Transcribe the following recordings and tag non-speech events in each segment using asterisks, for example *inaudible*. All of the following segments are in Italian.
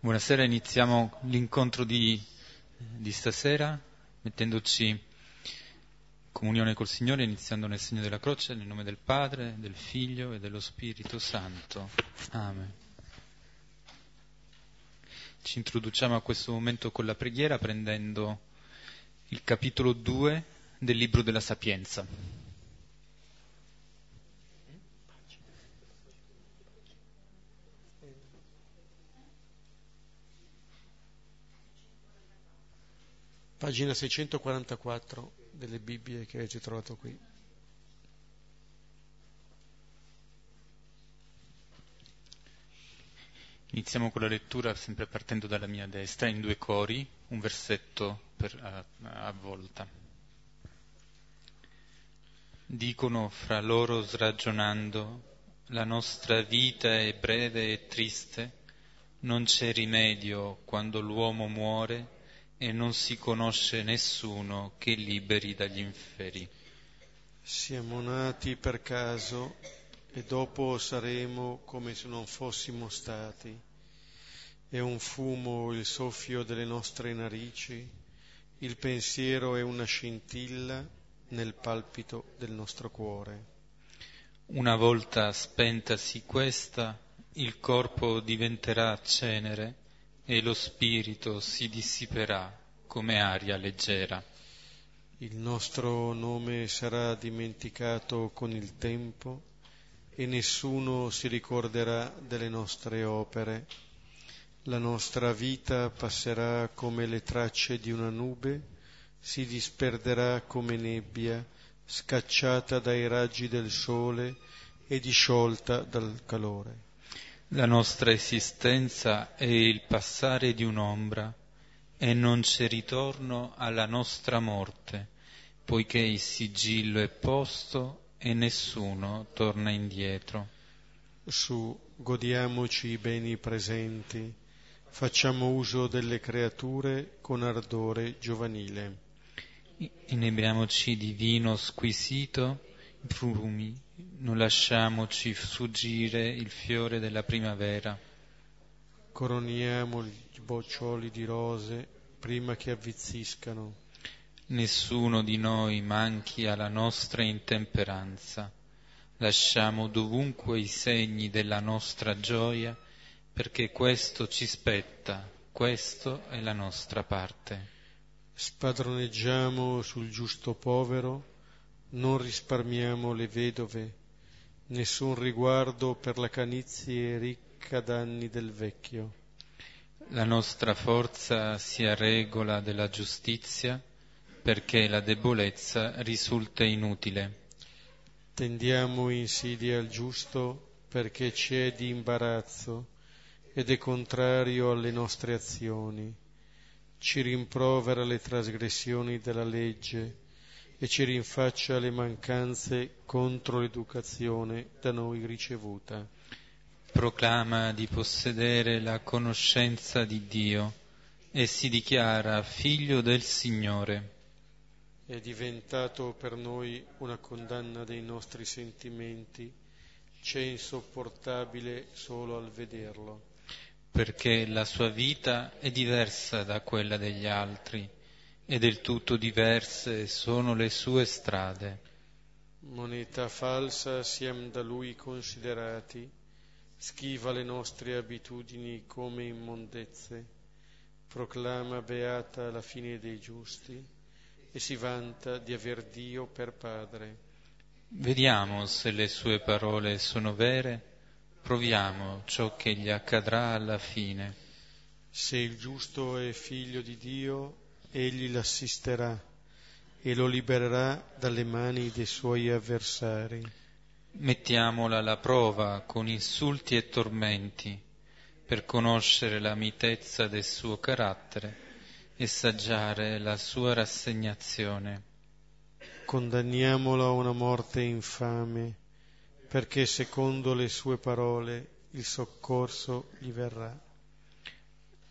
Buonasera, iniziamo l'incontro di, di, stasera mettendoci in comunione col Signore, iniziando nel segno della croce, nel nome del Padre, del Figlio e dello Spirito Santo. Amen. Ci introduciamo a questo momento con la preghiera prendendo il capitolo 2 del libro della Sapienza. Pagina 644 delle Bibbie che avete trovato qui. Iniziamo con la lettura sempre partendo dalla mia destra in due cori, un versetto per, a, a volta. Dicono fra loro sragionando, la nostra vita è breve e triste, non c'è rimedio quando l'uomo muore e non si conosce nessuno che liberi dagli inferi. Siamo nati per caso e dopo saremo come se non fossimo stati. È un fumo il soffio delle nostre narici, il pensiero è una scintilla nel palpito del nostro cuore. Una volta spentasi questa, il corpo diventerà cenere e lo spirito si dissiperà come aria leggera. Il nostro nome sarà dimenticato con il tempo e nessuno si ricorderà delle nostre opere. La nostra vita passerà come le tracce di una nube, si disperderà come nebbia, scacciata dai raggi del sole e disciolta dal calore. La nostra esistenza è il passare di un'ombra e non c'è ritorno alla nostra morte, poiché il sigillo è posto e nessuno torna indietro. Su, godiamoci i beni presenti, facciamo uso delle creature con ardore giovanile. Inebriamoci di vino squisito, profumi non lasciamoci sfuggire il fiore della primavera. Coroniamo gli boccioli di rose prima che avvizziscano. Nessuno di noi manchi alla nostra intemperanza. Lasciamo dovunque i segni della nostra gioia, perché questo ci spetta, questo è la nostra parte. Spadroneggiamo sul giusto povero, non risparmiamo le vedove, nessun riguardo per la canizie ricca d'anni del vecchio. La nostra forza sia regola della giustizia, perché la debolezza risulta inutile. Tendiamo insidia al giusto perché c'è di imbarazzo ed è contrario alle nostre azioni. Ci rimprovera le trasgressioni della legge e ci rinfaccia le mancanze contro l'educazione da noi ricevuta. Proclama di possedere la conoscenza di Dio e si dichiara figlio del Signore. È diventato per noi una condanna dei nostri sentimenti, c'è insopportabile solo al vederlo. Perché la sua vita è diversa da quella degli altri e del tutto diverse sono le sue strade. Moneta falsa siamo da lui considerati, schiva le nostre abitudini come immondezze, proclama beata la fine dei giusti e si vanta di aver Dio per padre. Vediamo se le sue parole sono vere, proviamo ciò che gli accadrà alla fine. Se il giusto è figlio di Dio, egli l'assisterà e lo libererà dalle mani dei suoi avversari. Mettiamola alla prova con insulti e tormenti per conoscere la mitezza del suo carattere e saggiare la sua rassegnazione. Condanniamola a una morte infame, perché secondo le sue parole il soccorso gli verrà.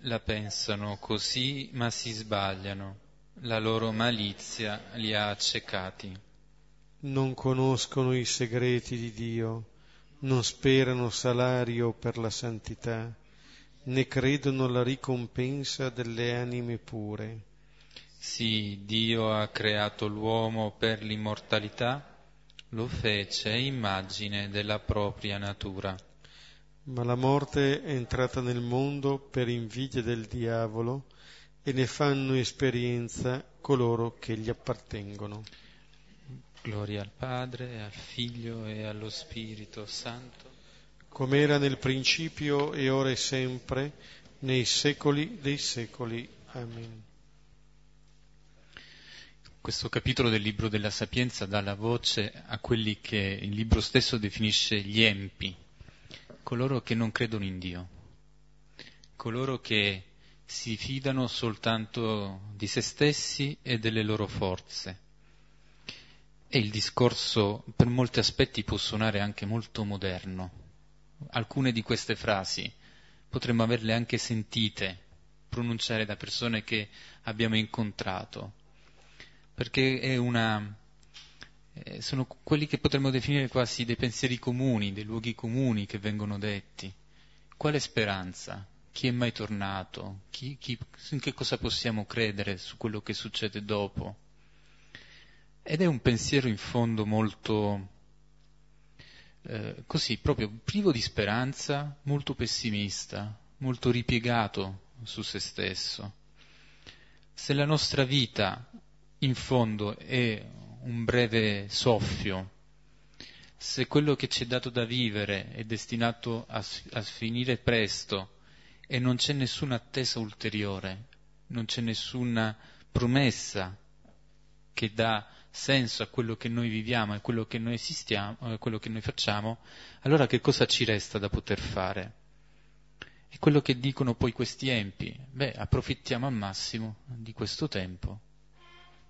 La pensano così, ma si sbagliano. La loro malizia li ha accecati. Non conoscono i segreti di Dio, non sperano salario per la santità, né credono alla ricompensa delle anime pure. Sì, Dio ha creato l'uomo per l'immortalità, lo fece immagine della propria natura. Ma la morte è entrata nel mondo per invidia del diavolo e ne fanno esperienza coloro che gli appartengono. Gloria al Padre, al Figlio e allo Spirito Santo. Come era nel principio e ora e sempre, nei secoli dei secoli. Amen. Questo capitolo del libro della Sapienza dà la voce a quelli che il libro stesso definisce gli empi, coloro che non credono in Dio, coloro che si fidano soltanto di se stessi e delle loro forze e il discorso per molti aspetti può suonare anche molto moderno. Alcune di queste frasi potremmo averle anche sentite pronunciare da persone che abbiamo incontrato, perché una, eh, sono quelli che potremmo definire quasi dei pensieri comuni, dei luoghi comuni che vengono detti. Quale speranza? Chi è mai tornato? Chi, chi, in che cosa possiamo credere su quello che succede dopo? Ed è un pensiero in fondo molto eh, così, proprio privo di speranza, molto pessimista, molto ripiegato su se stesso. Se la nostra vita in fondo è un breve soffio, se quello che ci è dato da vivere è destinato a, a finire presto e non c'è nessuna attesa ulteriore, non c'è nessuna promessa che dà senso a quello che noi viviamo, a quello che noi esistiamo, a quello che noi facciamo, allora che cosa ci resta da poter fare? E quello che dicono poi questi empi, beh, approfittiamo al massimo di questo tempo,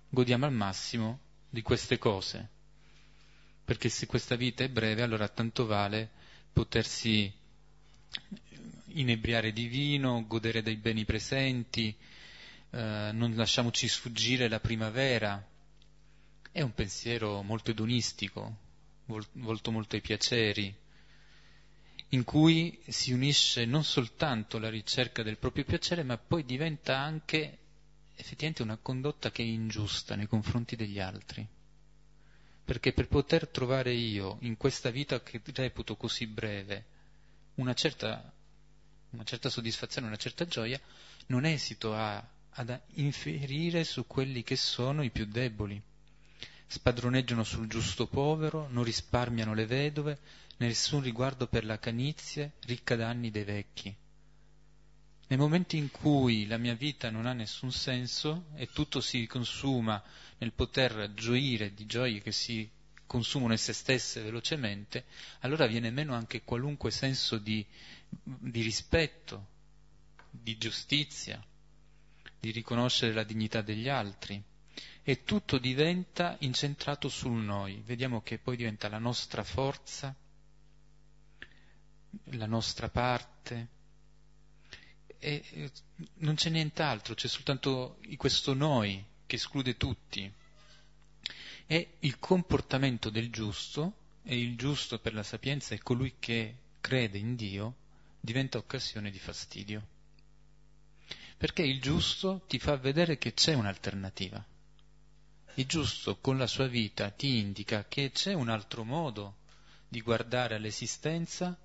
godiamo al massimo di queste cose, perché se questa vita è breve, allora tanto vale potersi inebriare di vino, godere dei beni presenti, eh, non lasciamoci sfuggire la primavera, è un pensiero molto edonistico, volto molto ai piaceri, in cui si unisce non soltanto la ricerca del proprio piacere, ma poi diventa anche effettivamente una condotta che è ingiusta nei confronti degli altri. Perché per poter trovare io in questa vita che reputo così breve una certa, una certa soddisfazione, una certa gioia, non esito a, ad inferire su quelli che sono i più deboli spadroneggiano sul giusto povero, non risparmiano le vedove, nessun riguardo per la canizie, ricca d'anni dei vecchi. Nel momento in cui la mia vita non ha nessun senso e tutto si consuma nel poter gioire di gioie che si consumano in se stesse velocemente, allora viene meno anche qualunque senso di, di rispetto, di giustizia, di riconoscere la dignità degli altri e tutto diventa incentrato sul noi. Vediamo che poi diventa la nostra forza, la nostra parte, e non c'è nient'altro, c'è soltanto questo noi che esclude tutti. E il comportamento del giusto, e il giusto per la sapienza è colui che crede in Dio, diventa occasione di fastidio. Perché il giusto ti fa vedere che c'è un'alternativa il giusto con la sua vita ti indica che c'è un altro modo di guardare all'esistenza,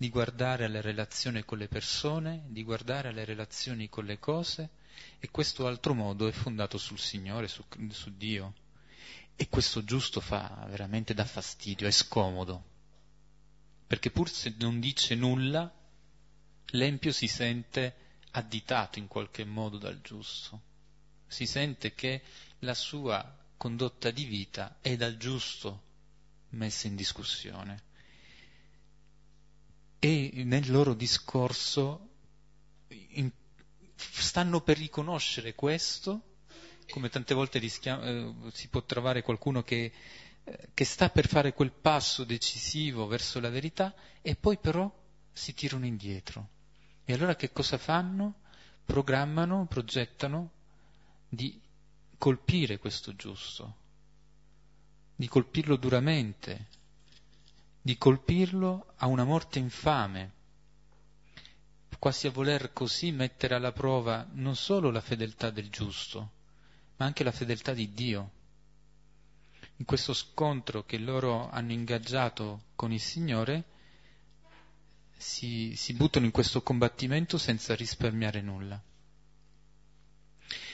di guardare alle relazioni con le persone, di guardare alle relazioni con le cose e questo altro modo è fondato sul Signore, su, su Dio. E questo giusto fa veramente da fastidio, è scomodo, perché pur se non dice nulla, l'empio si sente additato in qualche modo dal giusto, si sente che la sua condotta di vita è dal giusto messa in discussione. E nel loro discorso in, stanno per riconoscere questo, come tante volte rischia, eh, si può trovare qualcuno che, eh, che sta per fare quel passo decisivo verso la verità e poi però si tirano indietro. E allora che cosa fanno? Programmano, progettano di colpire questo giusto, di colpirlo duramente, di colpirlo a una morte infame, quasi a voler così mettere alla prova non solo la fedeltà del giusto, ma anche la fedeltà di Dio. In questo scontro che loro hanno ingaggiato con il Signore, si, si buttano in questo combattimento senza risparmiare nulla.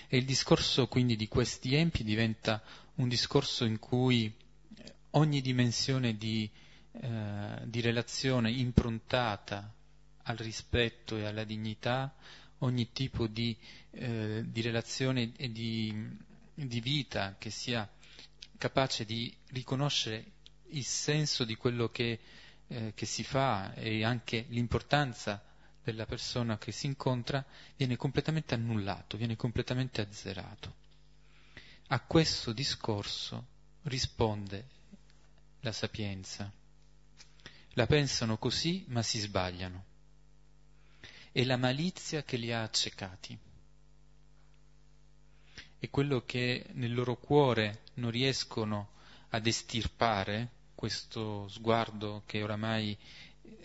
E il discorso quindi di questi empi diventa un discorso in cui ogni dimensione di, eh, di relazione improntata al rispetto e alla dignità, ogni tipo di, eh, di relazione e di, di vita che sia capace di riconoscere il senso di quello che, eh, che si fa e anche l'importanza della persona che si incontra viene completamente annullato, viene completamente azzerato. A questo discorso risponde la sapienza. La pensano così, ma si sbagliano. È la malizia che li ha accecati. È quello che nel loro cuore non riescono ad estirpare, questo sguardo che oramai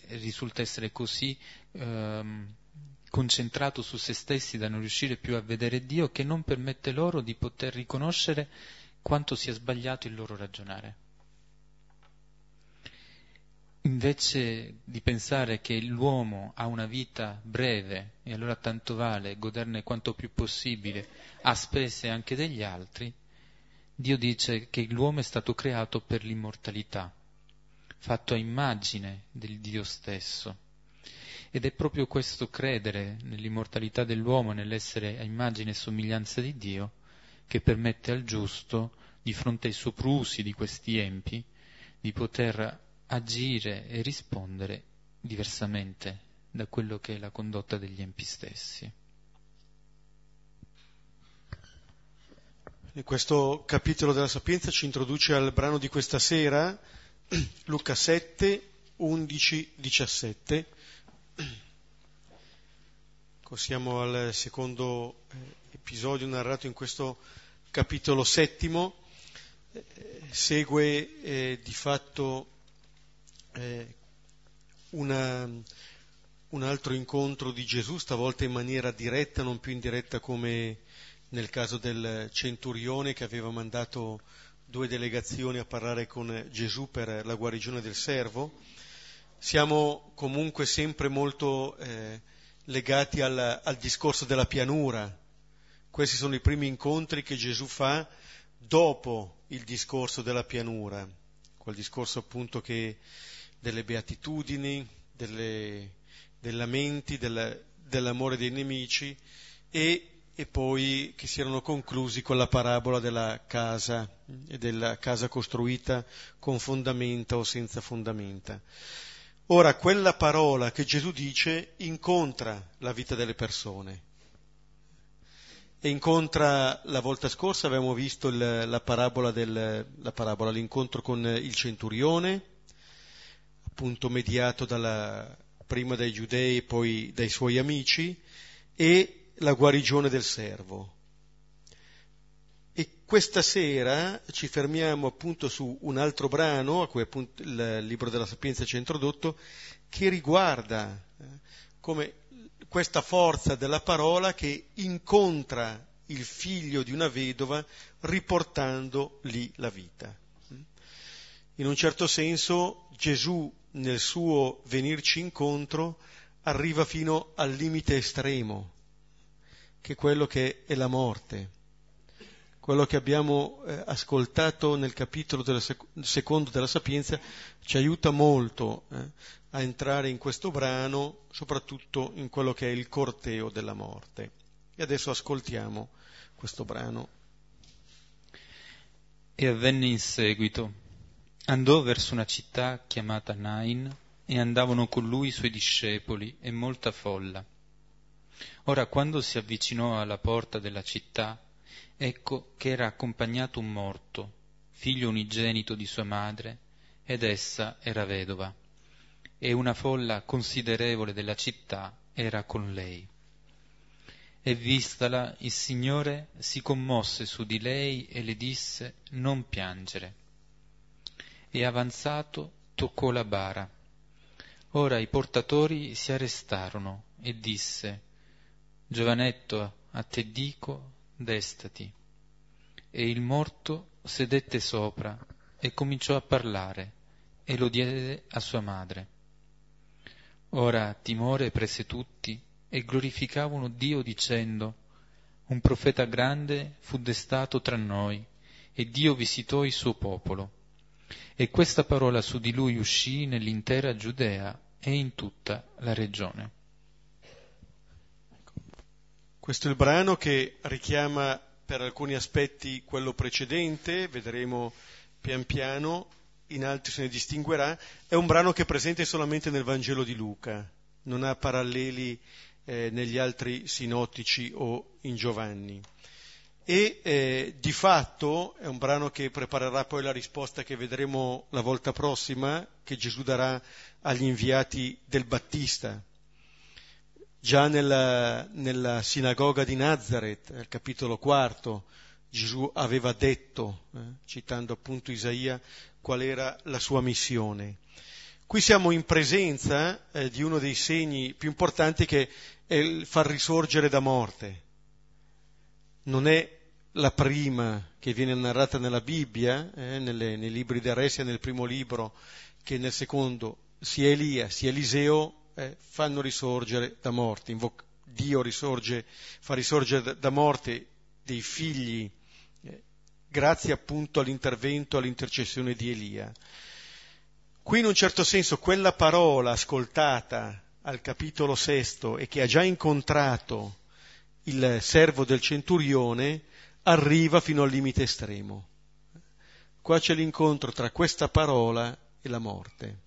risulta essere così ehm, concentrato su se stessi da non riuscire più a vedere Dio che non permette loro di poter riconoscere quanto sia sbagliato il loro ragionare. Invece di pensare che l'uomo ha una vita breve e allora tanto vale goderne quanto più possibile a spese anche degli altri, Dio dice che l'uomo è stato creato per l'immortalità fatto a immagine del Dio stesso. Ed è proprio questo credere nell'immortalità dell'uomo, nell'essere a immagine e somiglianza di Dio, che permette al giusto, di fronte ai soprusi di questi empi, di poter agire e rispondere diversamente da quello che è la condotta degli empi stessi. In questo capitolo della Sapienza ci introduce al brano di questa sera, *clears throat* Luca 7, 11, 17. Siamo al secondo eh, episodio narrato in questo capitolo settimo. Eh, segue eh, di fatto eh, una, un altro incontro di Gesù, stavolta in maniera diretta, non più indiretta come nel caso del centurione che aveva mandato due delegazioni a parlare con Gesù per la guarigione del servo. Siamo comunque sempre molto eh, legati al, al discorso della pianura. Questi sono i primi incontri che Gesù fa dopo il discorso della pianura, quel discorso appunto che delle beatitudini, delle, dei lamenti, del, dell'amore dei nemici e e poi che si erano conclusi con la parabola della casa e della casa costruita con fondamenta o senza fondamenta. Ora, quella parola che Gesù dice incontra la vita delle persone. E incontra, la volta scorsa avevamo visto il, la, parabola del, la parabola, l'incontro con il centurione, appunto mediato dalla, prima dai giudei e poi dai suoi amici, e la guarigione del servo. E questa sera ci fermiamo appunto su un altro brano, a cui appunto il libro della Sapienza ci ha introdotto, che riguarda eh, come questa forza della parola che incontra il figlio di una vedova riportando lì la vita. In un certo senso Gesù nel suo venirci incontro arriva fino al limite estremo che quello che è la morte. Quello che abbiamo eh, ascoltato nel capitolo della sec- secondo della Sapienza ci aiuta molto eh, a entrare in questo brano, soprattutto in quello che è il corteo della morte. E adesso ascoltiamo questo brano. E avvenne in seguito. Andò verso una città chiamata Nain e andavano con lui i suoi discepoli e molta folla. Ora quando si avvicinò alla porta della città, ecco che era accompagnato un morto, figlio unigenito di sua madre, ed essa era vedova, e una folla considerevole della città era con lei. E vistala, il Signore si commosse su di lei e le disse non piangere. E avanzato toccò la bara. Ora i portatori si arrestarono e disse, Giovanetto, a te dico, destati. E il morto sedette sopra e cominciò a parlare e lo diede a sua madre. Ora timore prese tutti e glorificavano Dio dicendo, un profeta grande fu destato tra noi e Dio visitò il suo popolo. E questa parola su di lui uscì nell'intera Giudea e in tutta la regione. Questo è il brano che richiama per alcuni aspetti quello precedente, vedremo pian piano, in altri se ne distinguerà, è un brano che è presente solamente nel Vangelo di Luca, non ha paralleli eh, negli altri sinottici o in Giovanni. E eh, di fatto è un brano che preparerà poi la risposta che vedremo la volta prossima, che Gesù darà agli inviati del Battista. Già nella, nella sinagoga di Nazareth, al capitolo quarto, Gesù aveva detto, eh, citando appunto Isaia, qual era la sua missione. Qui siamo in presenza eh, di uno dei segni più importanti che è il far risorgere da morte. Non è la prima che viene narrata nella Bibbia, eh, nelle, nei libri del Re, nel primo libro che nel secondo, sia Elia sia Eliseo eh, fanno risorgere da morte. Invoc- Dio risorge, fa risorgere da morte dei figli eh, grazie appunto all'intervento, all'intercessione di Elia. Qui in un certo senso quella parola ascoltata al capitolo sesto e che ha già incontrato il servo del centurione arriva fino al limite estremo. Qua c'è l'incontro tra questa parola e la morte.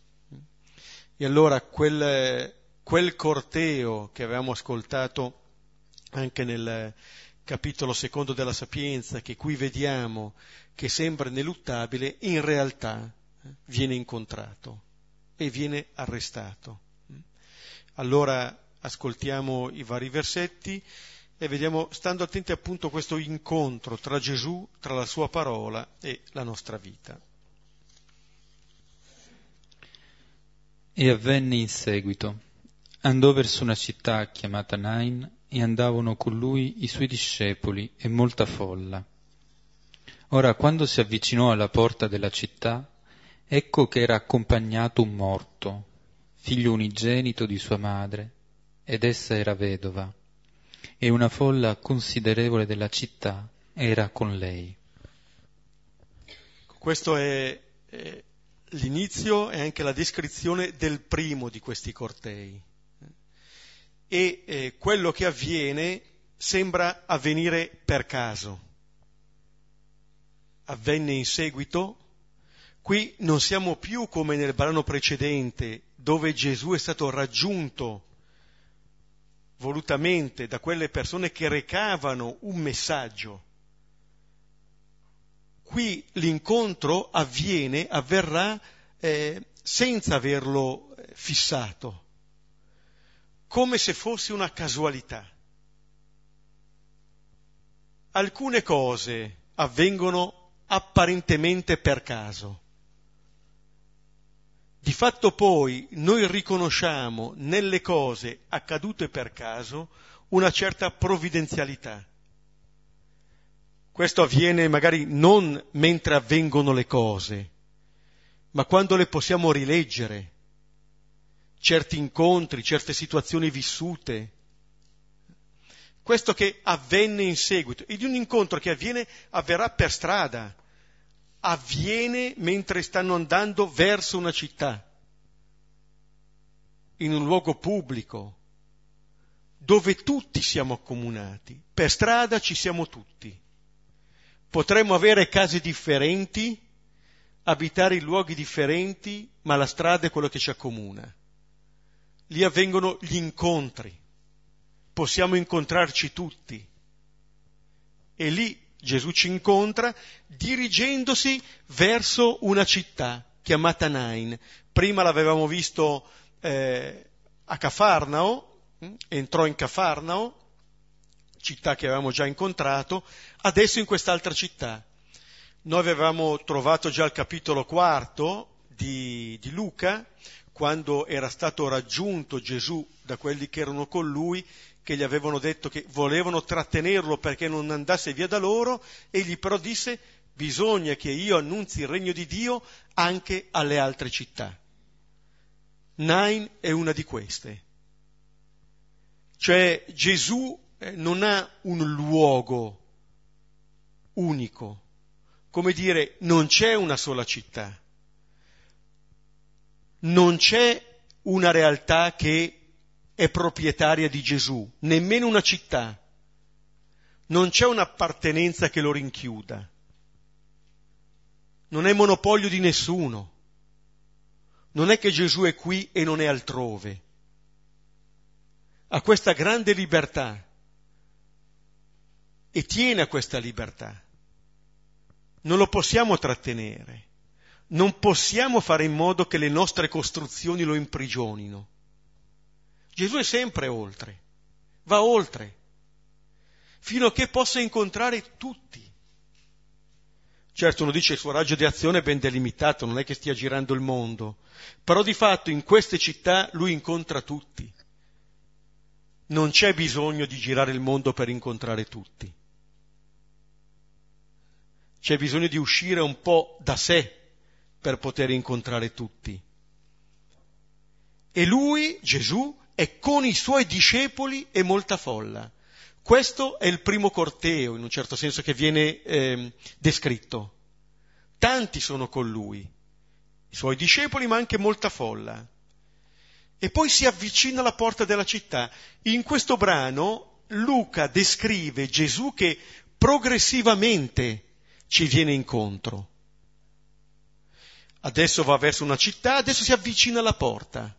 E allora quel, quel corteo che avevamo ascoltato anche nel capitolo secondo della Sapienza, che qui vediamo che sembra ineluttabile, in realtà eh, viene incontrato e viene arrestato. Allora ascoltiamo i vari versetti e vediamo, stando attenti appunto a questo incontro tra Gesù, tra la sua parola e la nostra vita. E avvenne in seguito. Andò verso una città chiamata Nain e andavano con lui i suoi discepoli e molta folla. Ora, quando si avvicinò alla porta della città, ecco che era accompagnato un morto, figlio unigenito di sua madre, ed essa era vedova, e una folla considerevole della città era con lei. Questo è, è l'inizio e anche la descrizione del primo di questi cortei. E eh, quello che avviene sembra avvenire per caso. Avvenne in seguito. Qui non siamo più come nel brano precedente, dove Gesù è stato raggiunto volutamente da quelle persone che recavano un messaggio Qui l'incontro avviene, avverrà eh, senza averlo eh, fissato, come se fosse una casualità. Alcune cose avvengono apparentemente per caso. Di fatto poi noi riconosciamo nelle cose accadute per caso una certa provvidenzialità. Questo avviene magari non mentre avvengono le cose, ma quando le possiamo rileggere, certi incontri, certe situazioni vissute. Questo che avvenne in seguito, e di un incontro che avviene avverrà per strada, avviene mentre stanno andando verso una città, in un luogo pubblico, dove tutti siamo accomunati. Per strada ci siamo tutti. Potremmo avere case differenti, abitare in luoghi differenti, ma la strada è quello che ci accomuna. Lì avvengono gli incontri, possiamo incontrarci tutti. E lì Gesù ci incontra dirigendosi verso una città chiamata Nain. Prima l'avevamo visto eh, a Cafarnao, hm? entrò in Cafarnao, città che avevamo già incontrato, adesso in quest'altra città. Noi avevamo trovato già il capitolo quarto di, di Luca, quando era stato raggiunto Gesù da quelli che erano con lui, che gli avevano detto che volevano trattenerlo perché non andasse via da loro, egli però disse bisogna che io annunzi il regno di Dio anche alle altre città. Nain è una di queste. Cioè Gesù eh, non ha un luogo unico, come dire, non c'è una sola città, non c'è una realtà che è proprietaria di Gesù, nemmeno una città, non c'è un'appartenenza che lo rinchiuda, non è monopolio di nessuno, non è che Gesù è qui e non è altrove, ha questa grande libertà. E tiene a questa libertà. Non lo possiamo trattenere, non possiamo fare in modo che le nostre costruzioni lo imprigionino. Gesù è sempre oltre, va oltre, fino a che possa incontrare tutti. Certo uno dice il suo raggio di azione è ben delimitato, non è che stia girando il mondo, però di fatto in queste città lui incontra tutti. Non c'è bisogno di girare il mondo per incontrare tutti c'è bisogno di uscire un po' da sé per poter incontrare tutti. E lui, Gesù, è con i suoi discepoli e molta folla. Questo è il primo corteo, in un certo senso, che viene eh, descritto. Tanti sono con lui, i suoi discepoli, ma anche molta folla. E poi si avvicina alla porta della città. In questo brano Luca descrive Gesù che progressivamente ci viene incontro. Adesso va verso una città, adesso si avvicina alla porta.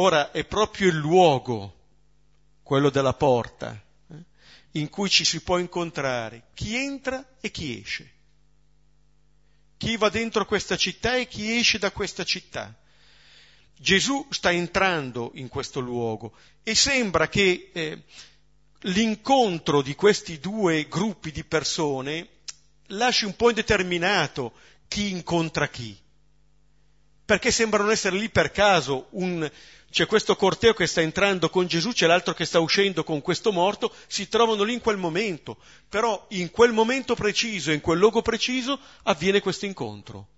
Ora è proprio il luogo, quello della porta, eh, in cui ci si può incontrare chi entra e chi esce. Chi va dentro questa città e chi esce da questa città. Gesù sta entrando in questo luogo e sembra che eh, l'incontro di questi due gruppi di persone lasci un po' indeterminato chi incontra chi, perché sembrano essere lì per caso, un, c'è questo corteo che sta entrando con Gesù, c'è l'altro che sta uscendo con questo morto, si trovano lì in quel momento, però in quel momento preciso, in quel luogo preciso, avviene questo incontro.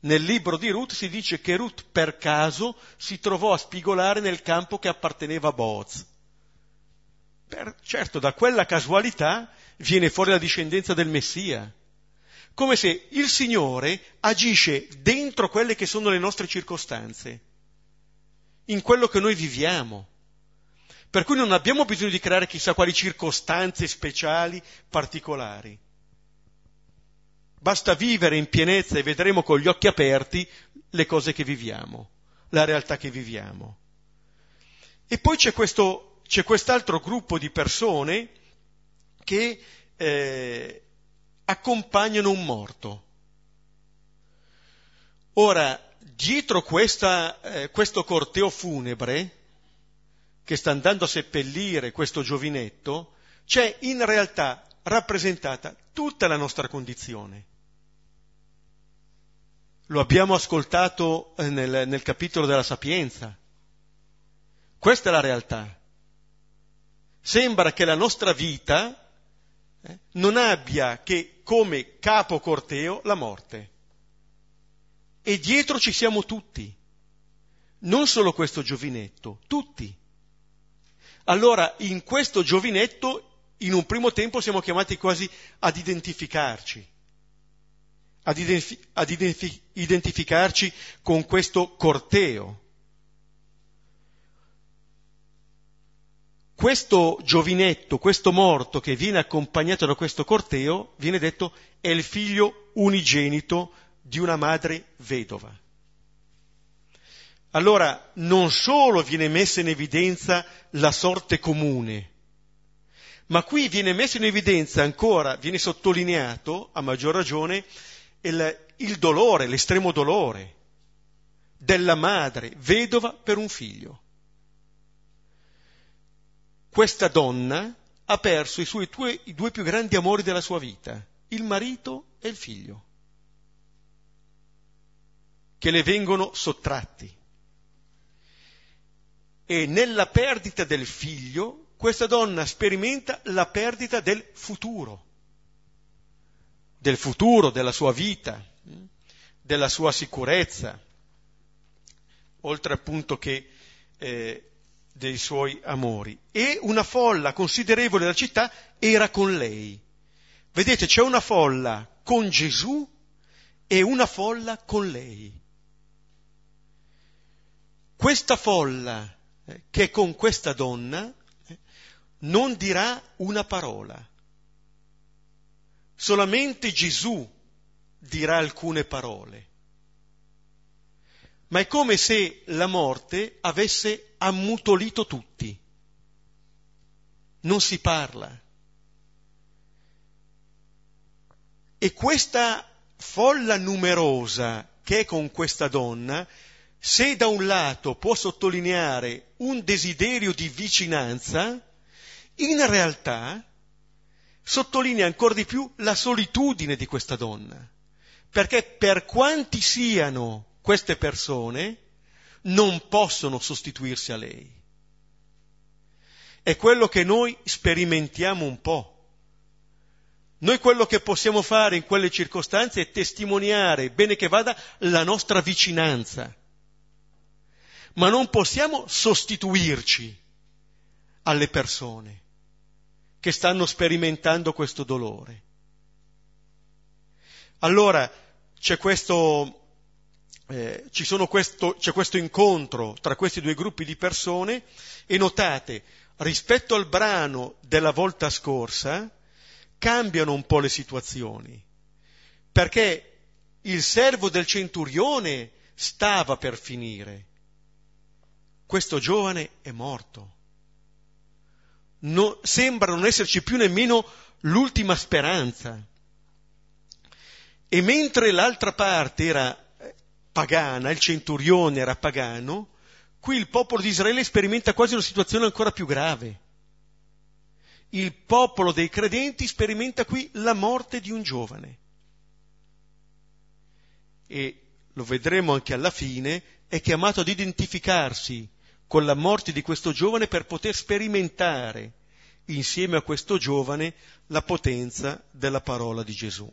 Nel libro di Ruth si dice che Ruth per caso si trovò a spigolare nel campo che apparteneva a Boaz. Per, certo, da quella casualità viene fuori la discendenza del Messia. Come se il Signore agisce dentro quelle che sono le nostre circostanze, in quello che noi viviamo. Per cui non abbiamo bisogno di creare chissà quali circostanze speciali, particolari. Basta vivere in pienezza e vedremo con gli occhi aperti le cose che viviamo, la realtà che viviamo. E poi c'è, questo, c'è quest'altro gruppo di persone che eh, accompagnano un morto. Ora, dietro questa, eh, questo corteo funebre che sta andando a seppellire questo giovinetto, c'è in realtà rappresentata tutta la nostra condizione. Lo abbiamo ascoltato eh, nel, nel capitolo della sapienza. Questa è la realtà. Sembra che la nostra vita eh, non abbia che come capo corteo la morte. E dietro ci siamo tutti, non solo questo giovinetto, tutti. Allora, in questo giovinetto, in un primo tempo siamo chiamati quasi ad identificarci, ad, identif- ad identif- identificarci con questo corteo questo giovinetto, questo morto che viene accompagnato da questo corteo, viene detto è il figlio unigenito di una madre vedova. Allora non solo viene messa in evidenza la sorte comune, ma qui viene messo in evidenza ancora, viene sottolineato a maggior ragione il, il dolore, l'estremo dolore della madre vedova per un figlio questa donna ha perso i suoi due, i due più grandi amori della sua vita, il marito e il figlio. che le vengono sottratti. E nella perdita del figlio, questa donna sperimenta la perdita del futuro, del futuro, della sua vita, della sua sicurezza, oltre appunto che eh, dei suoi amori. E una folla considerevole della città era con lei. Vedete, c'è una folla con Gesù e una folla con lei. Questa folla eh, che è con questa donna eh, non dirà una parola. Solamente Gesù dirà alcune parole. Ma è come se la morte avesse ammutolito tutti. Non si parla. E questa folla numerosa che è con questa donna, se da un lato può sottolineare un desiderio di vicinanza, in realtà sottolinea ancora di più la solitudine di questa donna, perché per quanti siano queste persone, non possono sostituirsi a lei. È quello che noi sperimentiamo un po'. Noi quello che possiamo fare in quelle circostanze è testimoniare, bene che vada, la nostra vicinanza. Ma non possiamo sostituirci alle persone che stanno sperimentando questo dolore. Allora c'è questo, eh, questo, c'è questo incontro tra questi due gruppi di persone e notate, rispetto al brano della volta scorsa, cambiano un po' le situazioni, perché il servo del centurione stava per finire, questo giovane è morto. No, sembra non esserci più nemmeno l'ultima speranza. E mentre l'altra parte era pagana, il centurione era pagano, qui il popolo di Israele sperimenta quasi una situazione ancora più grave. Il popolo dei credenti sperimenta qui la morte di un giovane. E lo vedremo anche alla fine, è chiamato ad identificarsi con la morte di questo giovane per poter sperimentare insieme a questo giovane la potenza della parola di Gesù.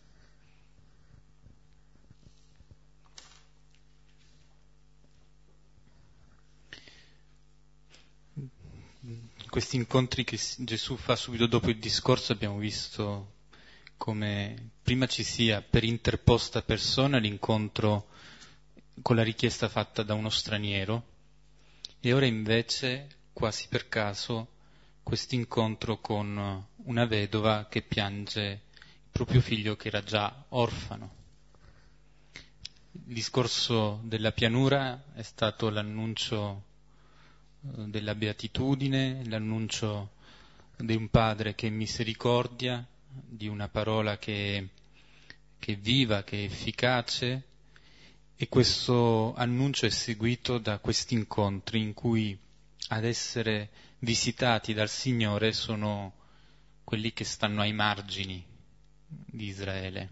Questi incontri che Gesù fa subito dopo il discorso abbiamo visto come prima ci sia per interposta persona l'incontro con la richiesta fatta da uno straniero e ora invece, quasi per caso, questo incontro con una vedova che piange il proprio figlio che era già orfano. Il discorso della pianura è stato l'annuncio della beatitudine, l'annuncio di un padre che è misericordia, di una parola che, che è viva, che è efficace, e questo annuncio è seguito da questi incontri in cui ad essere visitati dal Signore sono quelli che stanno ai margini di Israele,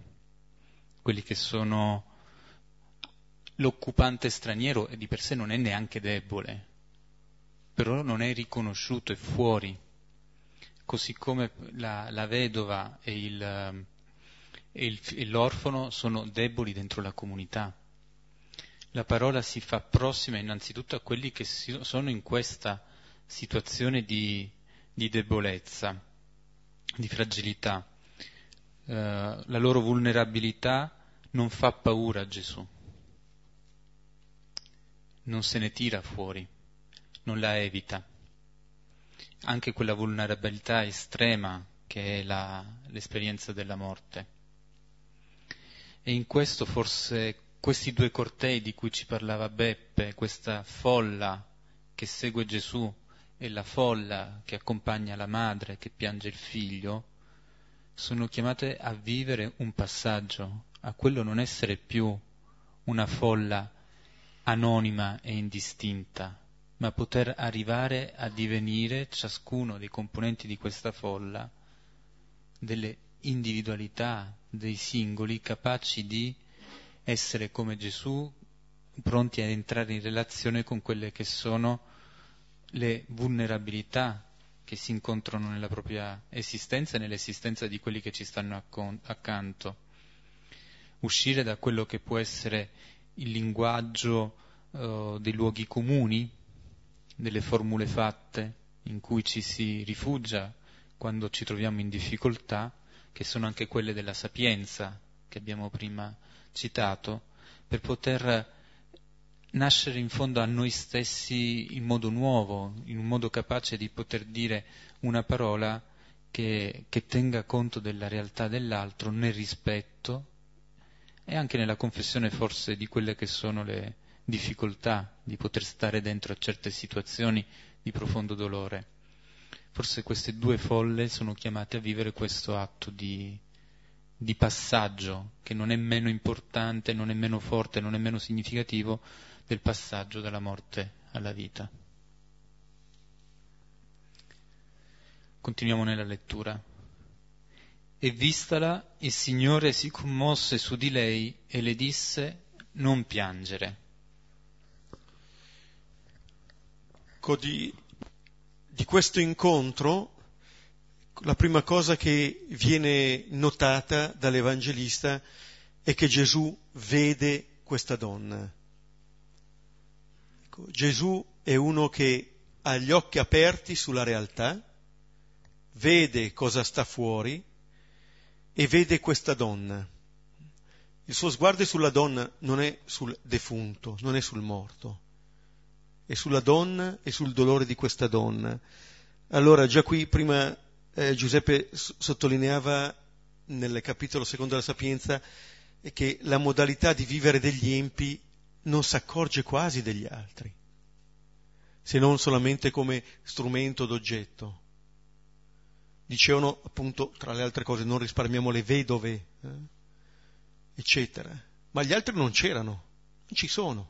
quelli che sono l'occupante straniero e di per sé non è neanche debole, però non è riconosciuto, è fuori, così come la, la vedova e, il, e, il, e l'orfano sono deboli dentro la comunità. La parola si fa prossima innanzitutto a quelli che sono in questa situazione di, di debolezza, di fragilità. Uh, la loro vulnerabilità non fa paura a Gesù, non se ne tira fuori, non la evita. Anche quella vulnerabilità estrema che è la, l'esperienza della morte. E in questo forse questi due cortei di cui ci parlava Beppe, questa folla che segue Gesù e la folla che accompagna la madre che piange il figlio, sono chiamate a vivere un passaggio, a quello non essere più una folla anonima e indistinta, ma poter arrivare a divenire ciascuno dei componenti di questa folla delle individualità dei singoli capaci di essere come Gesù pronti a entrare in relazione con quelle che sono le vulnerabilità che si incontrano nella propria esistenza e nell'esistenza di quelli che ci stanno accanto. Uscire da quello che può essere il linguaggio uh, dei luoghi comuni, delle formule fatte in cui ci si rifugia quando ci troviamo in difficoltà, che sono anche quelle della sapienza che abbiamo prima citato, per poter nascere in fondo a noi stessi in modo nuovo, in un modo capace di poter dire una parola che, che tenga conto della realtà dell'altro nel rispetto e anche nella confessione forse di quelle che sono le difficoltà di poter stare dentro a certe situazioni di profondo dolore. Forse queste due folle sono chiamate a vivere questo atto di, di passaggio che non è meno importante, non è meno forte, non è meno significativo del passaggio dalla morte alla vita. Continuiamo nella lettura. E vistala, il Signore si commosse su di lei e le disse non piangere. Ecco, di, di questo incontro la prima cosa che viene notata dall'Evangelista è che Gesù vede questa donna. Ecco, Gesù è uno che ha gli occhi aperti sulla realtà, vede cosa sta fuori e vede questa donna. Il suo sguardo è sulla donna, non è sul defunto, non è sul morto, è sulla donna e sul dolore di questa donna. Allora, già qui prima eh, Giuseppe s- sottolineava nel capitolo secondo della Sapienza che la modalità di vivere degli empi non si accorge quasi degli altri, se non solamente come strumento d'oggetto. Dicevano appunto, tra le altre cose, non risparmiamo le vedove, eh, eccetera. Ma gli altri non c'erano, non ci sono.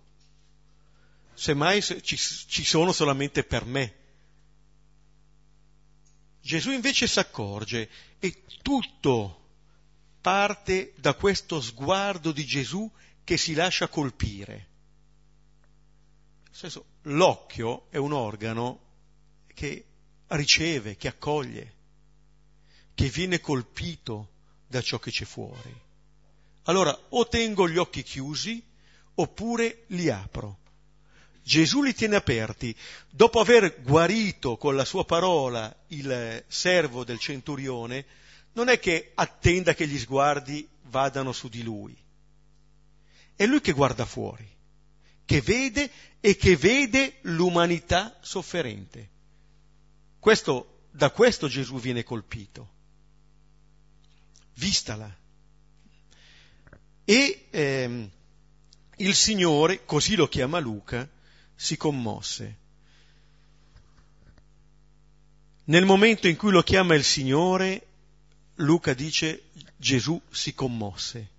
Semmai ci, ci sono solamente per me. Gesù invece si accorge e tutto parte da questo sguardo di Gesù che si lascia colpire. Senso, l'occhio è un organo che riceve, che accoglie, che viene colpito da ciò che c'è fuori. Allora, o tengo gli occhi chiusi oppure li apro. Gesù li tiene aperti. Dopo aver guarito con la sua parola il servo del centurione, non è che attenda che gli sguardi vadano su di lui. È lui che guarda fuori, che vede e che vede l'umanità sofferente. Questo, da questo Gesù viene colpito. Vistala. E ehm, il Signore, così lo chiama Luca, si commosse. Nel momento in cui lo chiama il Signore, Luca dice Gesù si commosse.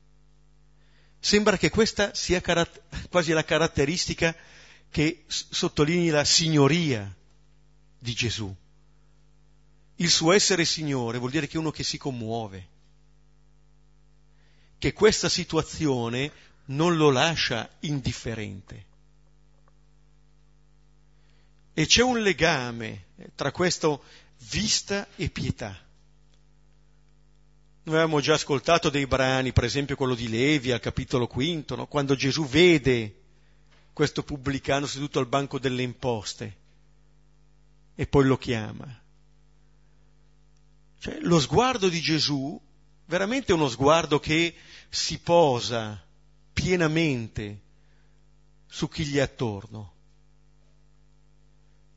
Sembra che questa sia carat- quasi la caratteristica che sottolinei la signoria di Gesù. Il suo essere Signore vuol dire che è uno che si commuove, che questa situazione non lo lascia indifferente. E c'è un legame tra questo vista e pietà. Noi avevamo già ascoltato dei brani, per esempio quello di Levi al capitolo quinto, no? quando Gesù vede questo pubblicano seduto al banco delle imposte e poi lo chiama. Cioè, lo sguardo di Gesù veramente uno sguardo che si posa pienamente su chi gli è attorno.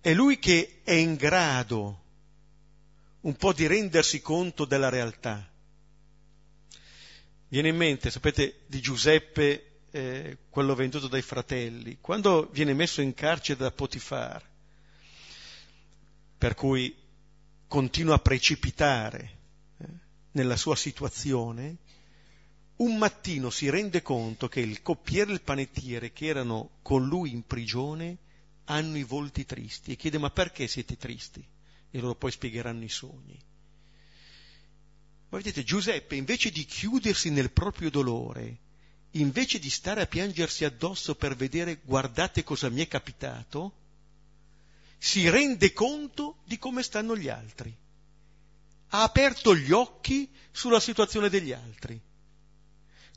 È lui che è in grado un po' di rendersi conto della realtà. Viene in mente, sapete, di Giuseppe, eh, quello venduto dai fratelli, quando viene messo in carcere da Potifar, per cui continua a precipitare eh, nella sua situazione, un mattino si rende conto che il coppiere e il panettiere che erano con lui in prigione hanno i volti tristi e chiede ma perché siete tristi? E loro poi spiegheranno i sogni. Ma vedete, Giuseppe invece di chiudersi nel proprio dolore invece di stare a piangersi addosso per vedere guardate cosa mi è capitato, si rende conto di come stanno gli altri. Ha aperto gli occhi sulla situazione degli altri.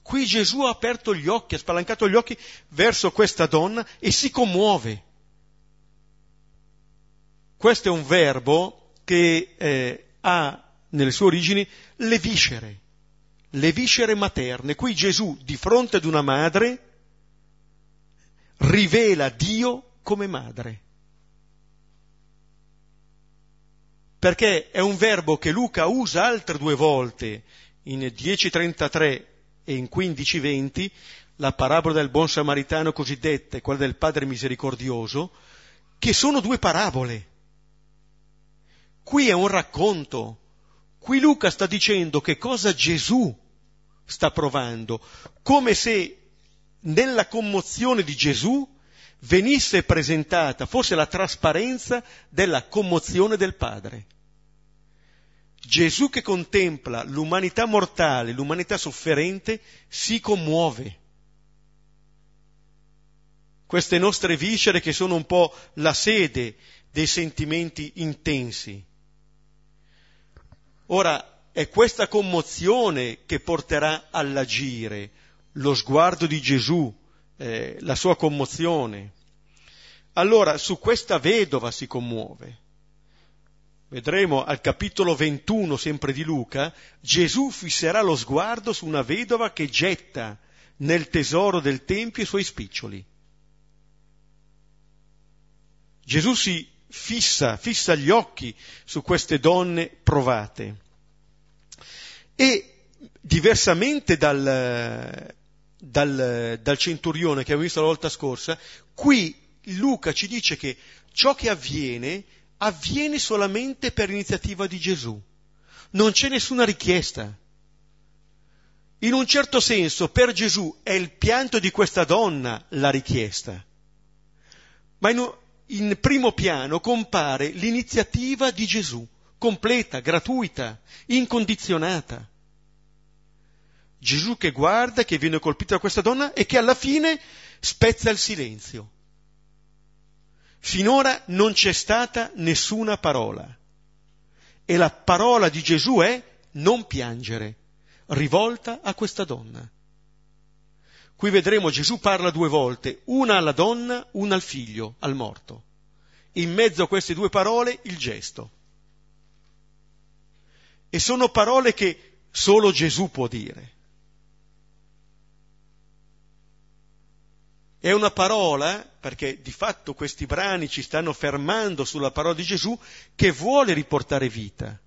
Qui Gesù ha aperto gli occhi, ha spalancato gli occhi verso questa donna e si commuove. Questo è un verbo che eh, ha nelle sue origini le viscere, le viscere materne. Qui Gesù, di fronte ad una madre, rivela Dio come madre. Perché è un verbo che Luca usa altre due volte, in 10.33 e in 15.20, la parabola del buon samaritano cosiddetta e quella del Padre misericordioso, che sono due parabole. Qui è un racconto, Qui Luca sta dicendo che cosa Gesù sta provando, come se nella commozione di Gesù venisse presentata, fosse la trasparenza della commozione del Padre. Gesù che contempla l'umanità mortale, l'umanità sofferente, si commuove. Queste nostre viscere che sono un po' la sede dei sentimenti intensi. Ora, è questa commozione che porterà all'agire, lo sguardo di Gesù, eh, la sua commozione. Allora, su questa vedova si commuove. Vedremo al capitolo 21, sempre di Luca, Gesù fisserà lo sguardo su una vedova che getta nel tesoro del Tempio i suoi spiccioli. Gesù si fissa, fissa gli occhi su queste donne provate. E diversamente dal, dal, dal centurione che abbiamo visto la volta scorsa, qui Luca ci dice che ciò che avviene avviene solamente per iniziativa di Gesù. Non c'è nessuna richiesta. In un certo senso, per Gesù è il pianto di questa donna la richiesta. Ma in, in primo piano compare l'iniziativa di Gesù, completa, gratuita, incondizionata. Gesù che guarda, che viene colpito da questa donna e che alla fine spezza il silenzio. Finora non c'è stata nessuna parola. E la parola di Gesù è non piangere, rivolta a questa donna. Qui vedremo Gesù parla due volte, una alla donna, una al figlio, al morto. In mezzo a queste due parole il gesto. E sono parole che solo Gesù può dire. È una parola, perché di fatto questi brani ci stanno fermando sulla parola di Gesù, che vuole riportare vita,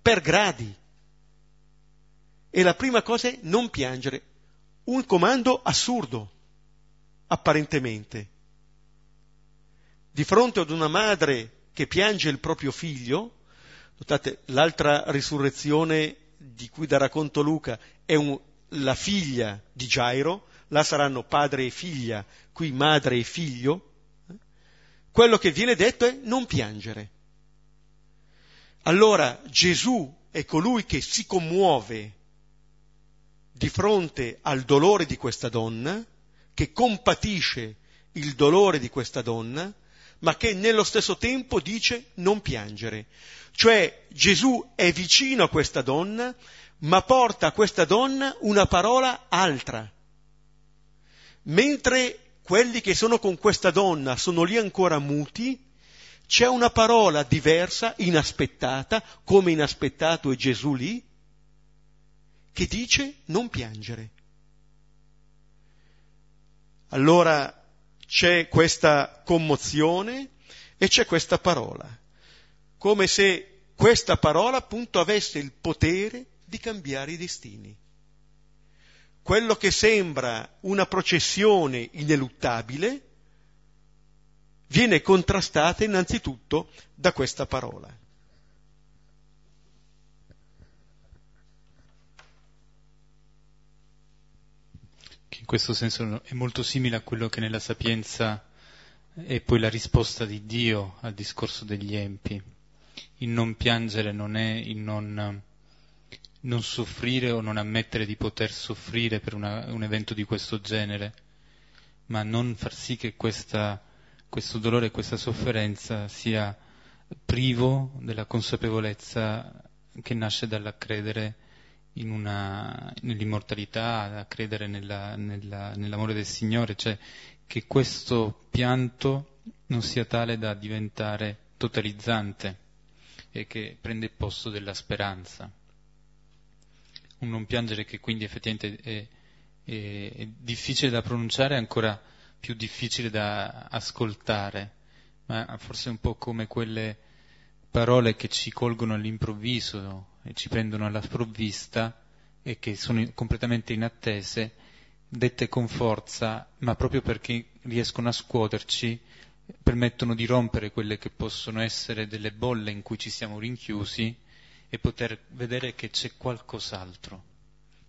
per gradi. E la prima cosa è non piangere, un comando assurdo, apparentemente. Di fronte ad una madre che piange il proprio figlio, notate l'altra risurrezione di cui dà racconto Luca è un, la figlia di Gairo, là saranno padre e figlia, qui madre e figlio, quello che viene detto è non piangere. Allora Gesù è colui che si commuove di fronte al dolore di questa donna, che compatisce il dolore di questa donna, ma che nello stesso tempo dice non piangere. Cioè Gesù è vicino a questa donna, ma porta a questa donna una parola altra. Mentre quelli che sono con questa donna sono lì ancora muti, c'è una parola diversa, inaspettata, come inaspettato è Gesù lì, che dice non piangere. Allora c'è questa commozione e c'è questa parola, come se questa parola appunto avesse il potere di cambiare i destini. Quello che sembra una processione ineluttabile viene contrastata innanzitutto da questa parola. In questo senso è molto simile a quello che nella sapienza è poi la risposta di Dio al discorso degli empi. Il non piangere non è il non, non soffrire o non ammettere di poter soffrire per una, un evento di questo genere, ma non far sì che questa, questo dolore e questa sofferenza sia privo della consapevolezza che nasce dalla credere una, nell'immortalità, da credere nella, nella, nell'amore del Signore, cioè che questo pianto non sia tale da diventare totalizzante e che prende il posto della speranza. Un non piangere che quindi effettivamente è, è, è difficile da pronunciare, è ancora più difficile da ascoltare, ma forse è un po' come quelle parole che ci colgono all'improvviso e ci prendono alla sprovvista e che sono completamente inattese, dette con forza, ma proprio perché riescono a scuoterci, permettono di rompere quelle che possono essere delle bolle in cui ci siamo rinchiusi e poter vedere che c'è qualcos'altro,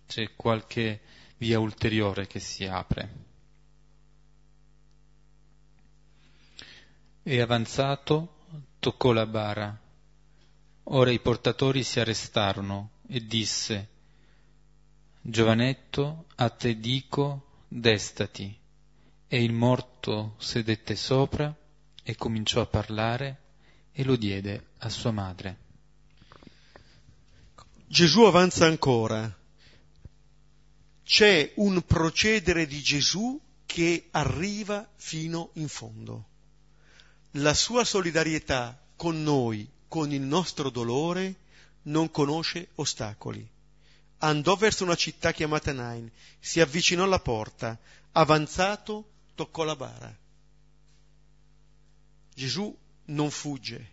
c'è qualche via ulteriore che si apre. E avanzato toccò la bara. Ora i portatori si arrestarono e disse, Giovanetto, a te dico, destati. E il morto sedette sopra e cominciò a parlare e lo diede a sua madre. Gesù avanza ancora. C'è un procedere di Gesù che arriva fino in fondo. La sua solidarietà con noi, con il nostro dolore, non conosce ostacoli. Andò verso una città chiamata Nain, si avvicinò alla porta, avanzato toccò la bara. Gesù non fugge,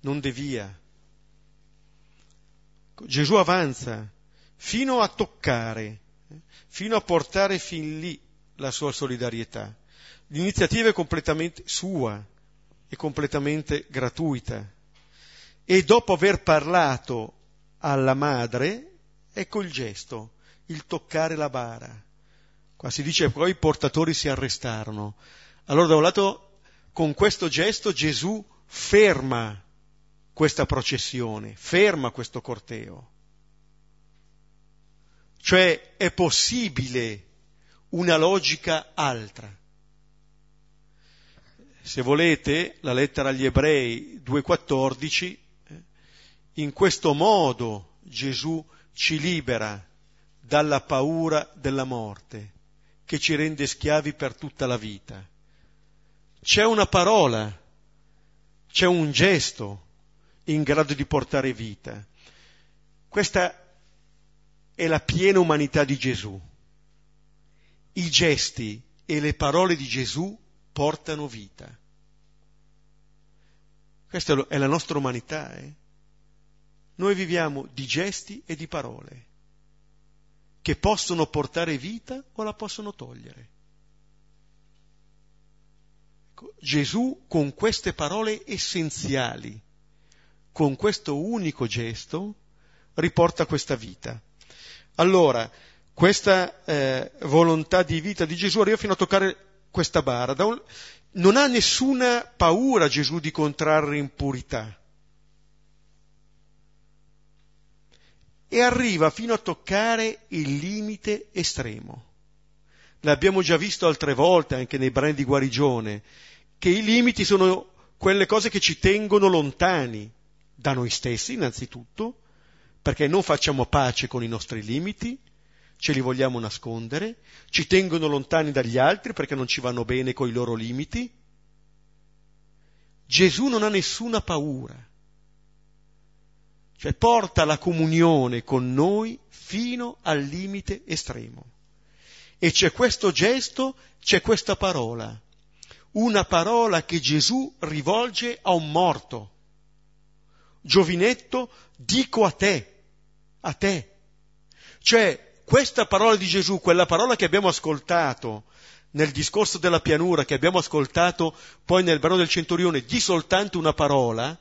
non devia. Gesù avanza fino a toccare, fino a portare fin lì la sua solidarietà. L'iniziativa è completamente sua, è completamente gratuita. E dopo aver parlato alla madre, ecco il gesto, il toccare la bara. Qua si dice poi i portatori si arrestarono. Allora da un lato con questo gesto Gesù ferma questa processione, ferma questo corteo. Cioè è possibile una logica altra. Se volete, la lettera agli ebrei 2.14, eh, in questo modo Gesù ci libera dalla paura della morte, che ci rende schiavi per tutta la vita. C'è una parola, c'è un gesto in grado di portare vita. Questa è la piena umanità di Gesù. I gesti e le parole di Gesù portano vita. Questa è la nostra umanità. Eh? Noi viviamo di gesti e di parole che possono portare vita o la possono togliere. Ecco, Gesù con queste parole essenziali, con questo unico gesto, riporta questa vita. Allora, questa eh, volontà di vita di Gesù arriva fino a toccare questa bara. Un... Non ha nessuna paura Gesù di contrarre impurità. E arriva fino a toccare il limite estremo. L'abbiamo già visto altre volte anche nei brani di guarigione, che i limiti sono quelle cose che ci tengono lontani da noi stessi innanzitutto, perché non facciamo pace con i nostri limiti, ce li vogliamo nascondere, ci tengono lontani dagli altri perché non ci vanno bene coi loro limiti. Gesù non ha nessuna paura, cioè porta la comunione con noi fino al limite estremo. E c'è questo gesto, c'è questa parola, una parola che Gesù rivolge a un morto. Giovinetto, dico a te, a te. Cioè, questa parola di Gesù, quella parola che abbiamo ascoltato nel discorso della pianura, che abbiamo ascoltato poi nel brano del centurione, di soltanto una parola,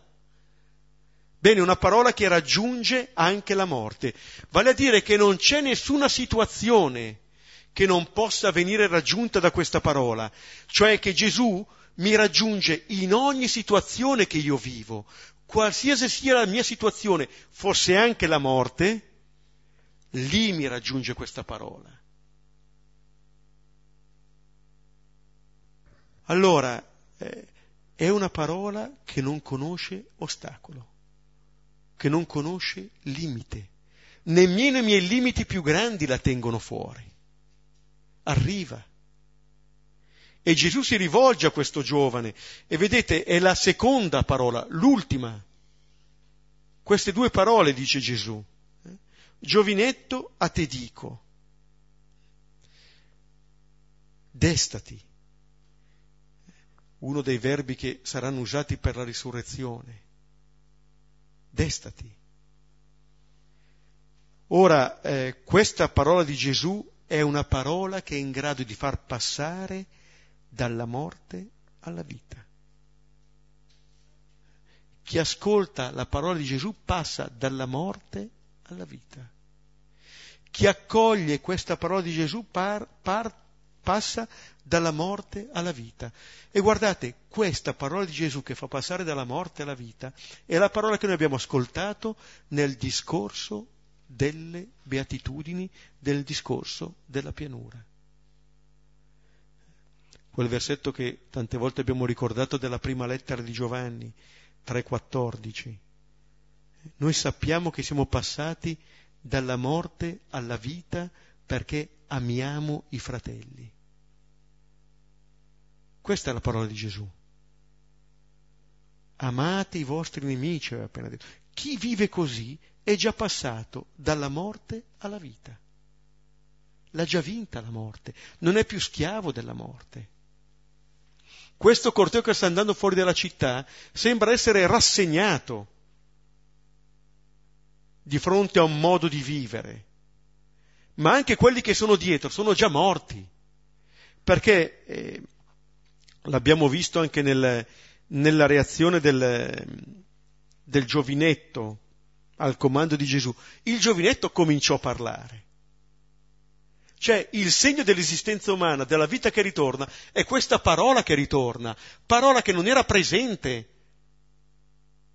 bene, una parola che raggiunge anche la morte. Vale a dire che non c'è nessuna situazione che non possa venire raggiunta da questa parola, cioè che Gesù mi raggiunge in ogni situazione che io vivo, qualsiasi sia la mia situazione, fosse anche la morte, lì mi raggiunge questa parola. Allora, eh, è una parola che non conosce ostacolo, che non conosce limite. Nemmeno i miei limiti più grandi la tengono fuori. Arriva. E Gesù si rivolge a questo giovane e vedete è la seconda parola, l'ultima. Queste due parole dice Gesù. Giovinetto, a te dico. Destati. Uno dei verbi che saranno usati per la risurrezione. Destati. Ora, eh, questa parola di Gesù è una parola che è in grado di far passare dalla morte alla vita. Chi ascolta la parola di Gesù passa dalla morte alla vita. Chi accoglie questa parola di Gesù par, par, passa dalla morte alla vita. E guardate, questa parola di Gesù che fa passare dalla morte alla vita è la parola che noi abbiamo ascoltato nel discorso delle beatitudini, del discorso della pianura quel versetto che tante volte abbiamo ricordato della prima lettera di Giovanni 3:14. Noi sappiamo che siamo passati dalla morte alla vita perché amiamo i fratelli. Questa è la parola di Gesù. Amate i vostri nemici, aveva appena detto. Chi vive così è già passato dalla morte alla vita. L'ha già vinta la morte, non è più schiavo della morte. Questo corteo che sta andando fuori dalla città sembra essere rassegnato di fronte a un modo di vivere, ma anche quelli che sono dietro sono già morti, perché eh, l'abbiamo visto anche nel, nella reazione del, del giovinetto al comando di Gesù. Il giovinetto cominciò a parlare. Cioè il segno dell'esistenza umana, della vita che ritorna, è questa parola che ritorna, parola che non era presente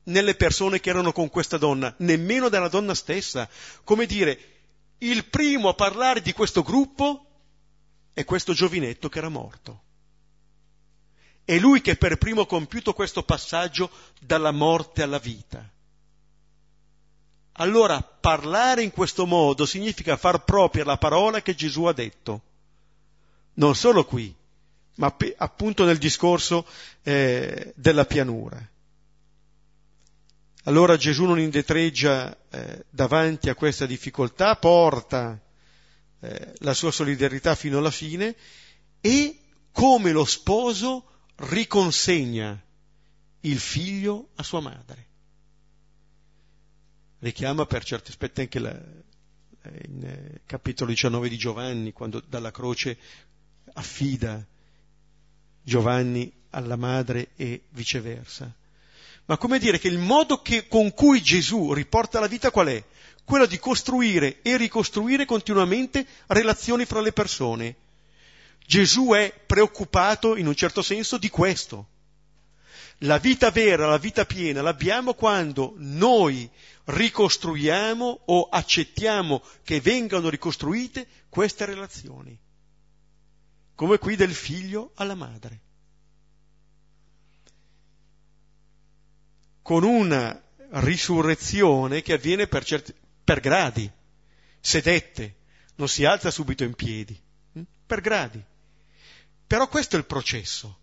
nelle persone che erano con questa donna, nemmeno della donna stessa. Come dire, il primo a parlare di questo gruppo è questo giovinetto che era morto. È lui che per primo ha compiuto questo passaggio dalla morte alla vita. Allora parlare in questo modo significa far propria la parola che Gesù ha detto. Non solo qui, ma appunto nel discorso eh, della pianura. Allora Gesù non indetreggia eh, davanti a questa difficoltà, porta eh, la sua solidarietà fino alla fine e come lo sposo riconsegna il figlio a sua madre richiama per certi aspetti anche la, in eh, capitolo 19 di Giovanni, quando dalla croce affida Giovanni alla madre e viceversa. Ma come dire che il modo che, con cui Gesù riporta la vita qual è? Quello di costruire e ricostruire continuamente relazioni fra le persone. Gesù è preoccupato in un certo senso di questo. La vita vera, la vita piena l'abbiamo quando noi ricostruiamo o accettiamo che vengano ricostruite queste relazioni, come qui del figlio alla madre. Con una risurrezione che avviene per, certi, per gradi, sedette, non si alza subito in piedi, hm? per gradi. Però questo è il processo,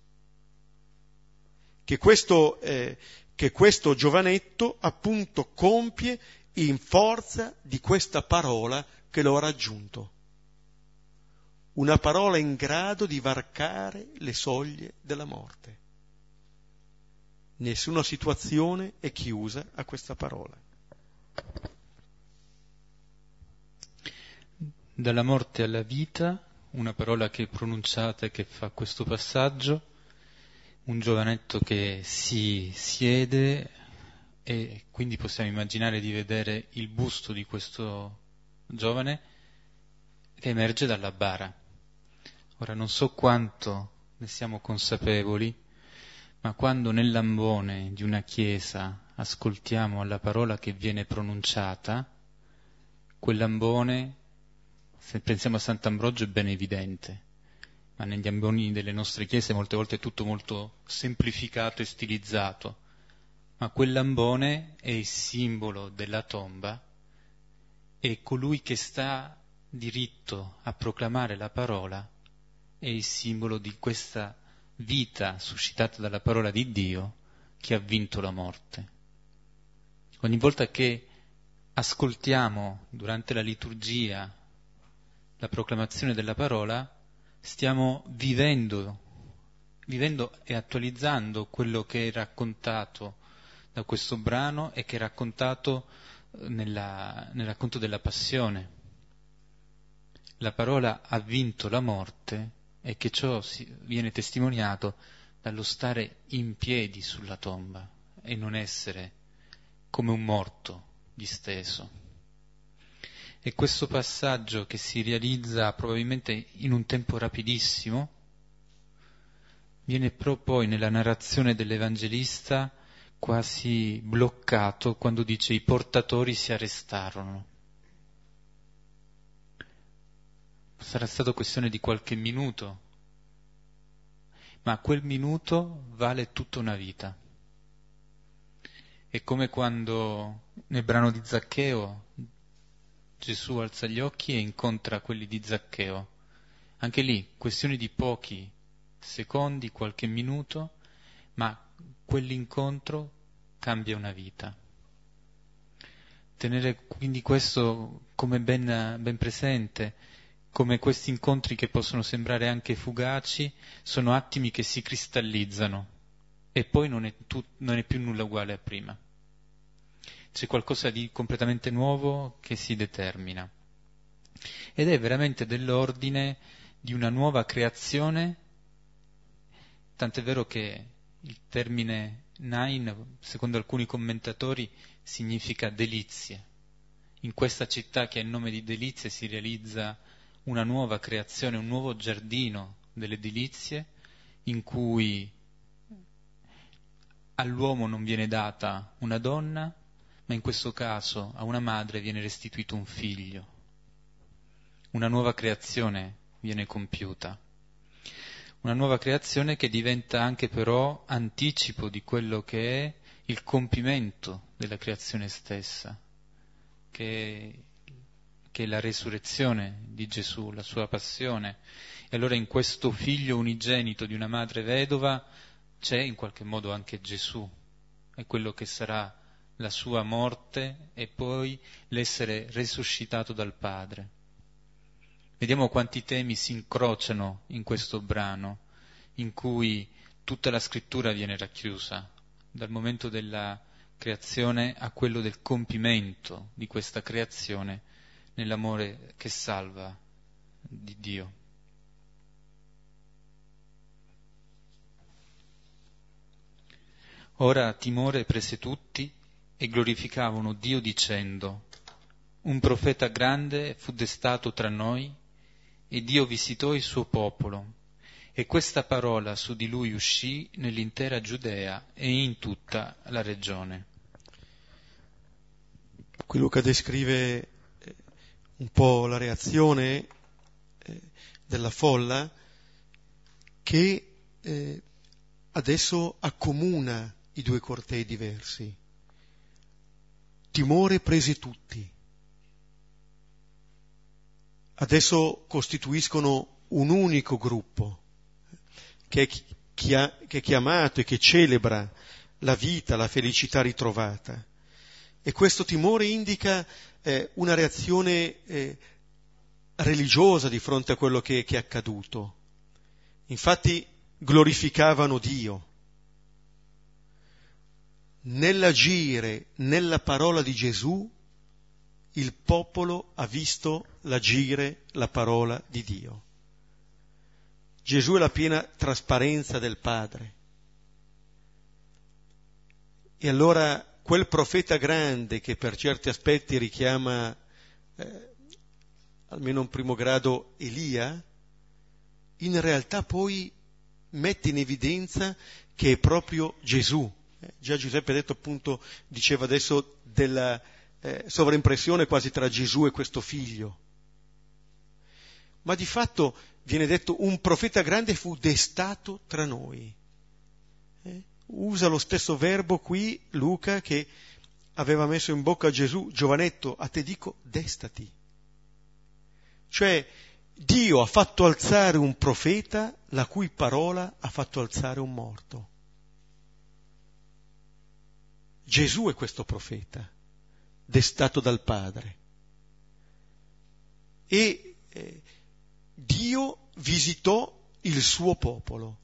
che questo eh, che questo giovanetto appunto compie in forza di questa parola che lo ha raggiunto. Una parola in grado di varcare le soglie della morte. Nessuna situazione è chiusa a questa parola. Dalla morte alla vita, una parola che è pronunciata e che fa questo passaggio, un giovanetto che si siede e quindi possiamo immaginare di vedere il busto di questo giovane che emerge dalla bara. Ora non so quanto ne siamo consapevoli, Ma quando nell'ambone di una chiesa ascoltiamo la parola che viene pronunciata, quell'ambone, se pensiamo a Sant'Ambrogio, è ben evidente, ma negli amboni delle nostre chiese molte volte è tutto molto semplificato e stilizzato, ma quell'ambone è il simbolo della tomba e colui che sta diritto a proclamare la parola è il simbolo di questa vita suscitata dalla parola di Dio che ha vinto la morte. Ogni volta che ascoltiamo durante la liturgia la proclamazione della parola, stiamo vivendo, vivendo e attualizzando quello che è raccontato da questo brano e che è raccontato eh, nella, nel racconto della passione. La parola ha vinto la morte e che ciò viene testimoniato dallo stare in piedi sulla tomba e non essere come un morto disteso. E questo passaggio che si realizza probabilmente in un tempo rapidissimo, viene però poi nella narrazione dell'Evangelista quasi bloccato quando dice i portatori si arrestarono. Sarà stato questione di qualche minuto, ma quel minuto vale tutta una vita. È come quando nel brano di Zaccheo Gesù alza gli occhi e incontra quelli di Zaccheo. Anche lì, questioni di pochi secondi, qualche minuto, ma quell'incontro cambia una vita. Tenere quindi questo come ben, ben presente, come questi incontri che possono sembrare anche fugaci, sono attimi che si cristallizzano e poi non è, tu, non è più nulla uguale a prima. C'è qualcosa di completamente nuovo che si determina. Ed è veramente dell'ordine di una nuova creazione, tant'è vero che il termine Nain, secondo alcuni commentatori, significa delizie. In questa città che ha il nome di delizie si realizza una nuova creazione, un nuovo giardino delle delizie in cui all'uomo non viene data una donna, ma in questo caso a una madre viene restituito un figlio. Una nuova creazione viene compiuta. Una nuova creazione che diventa anche però anticipo di quello che è il compimento della creazione stessa, che che è la resurrezione di Gesù, la sua passione. E allora in questo figlio unigenito di una madre vedova c'è in qualche modo anche Gesù, è quello che sarà la sua morte e poi l'essere risuscitato dal Padre. Vediamo quanti temi si incrociano in questo brano, in cui tutta la scrittura viene racchiusa, dal momento della creazione a quello del compimento di questa creazione nell'amore che salva di Dio. Ora timore prese tutti e glorificavano Dio dicendo, un profeta grande fu destato tra noi e Dio visitò il suo popolo e questa parola su di lui uscì nell'intera Giudea e in tutta la regione. Qui Luca descrive un po' la reazione eh, della folla che eh, adesso accomuna i due cortei diversi. Timore prese tutti. Adesso costituiscono un unico gruppo che è chiamato e che celebra la vita, la felicità ritrovata. E questo timore indica eh, una reazione eh, religiosa di fronte a quello che, che è accaduto. Infatti glorificavano Dio nell'agire, nella parola di Gesù, il popolo ha visto l'agire, la parola di Dio. Gesù è la piena trasparenza del Padre. E allora quel profeta grande che per certi aspetti richiama eh, almeno un primo grado Elia, in realtà poi mette in evidenza che è proprio Gesù. Eh, già Giuseppe ha detto appunto, diceva adesso della eh, sovraimpressione quasi tra Gesù e questo figlio. Ma di fatto viene detto un profeta grande fu destato tra noi. Eh? Usa lo stesso verbo qui Luca che aveva messo in bocca a Gesù, giovanetto, a te dico, destati. Cioè, Dio ha fatto alzare un profeta la cui parola ha fatto alzare un morto. Gesù è questo profeta, destato dal Padre. E eh, Dio visitò il suo popolo.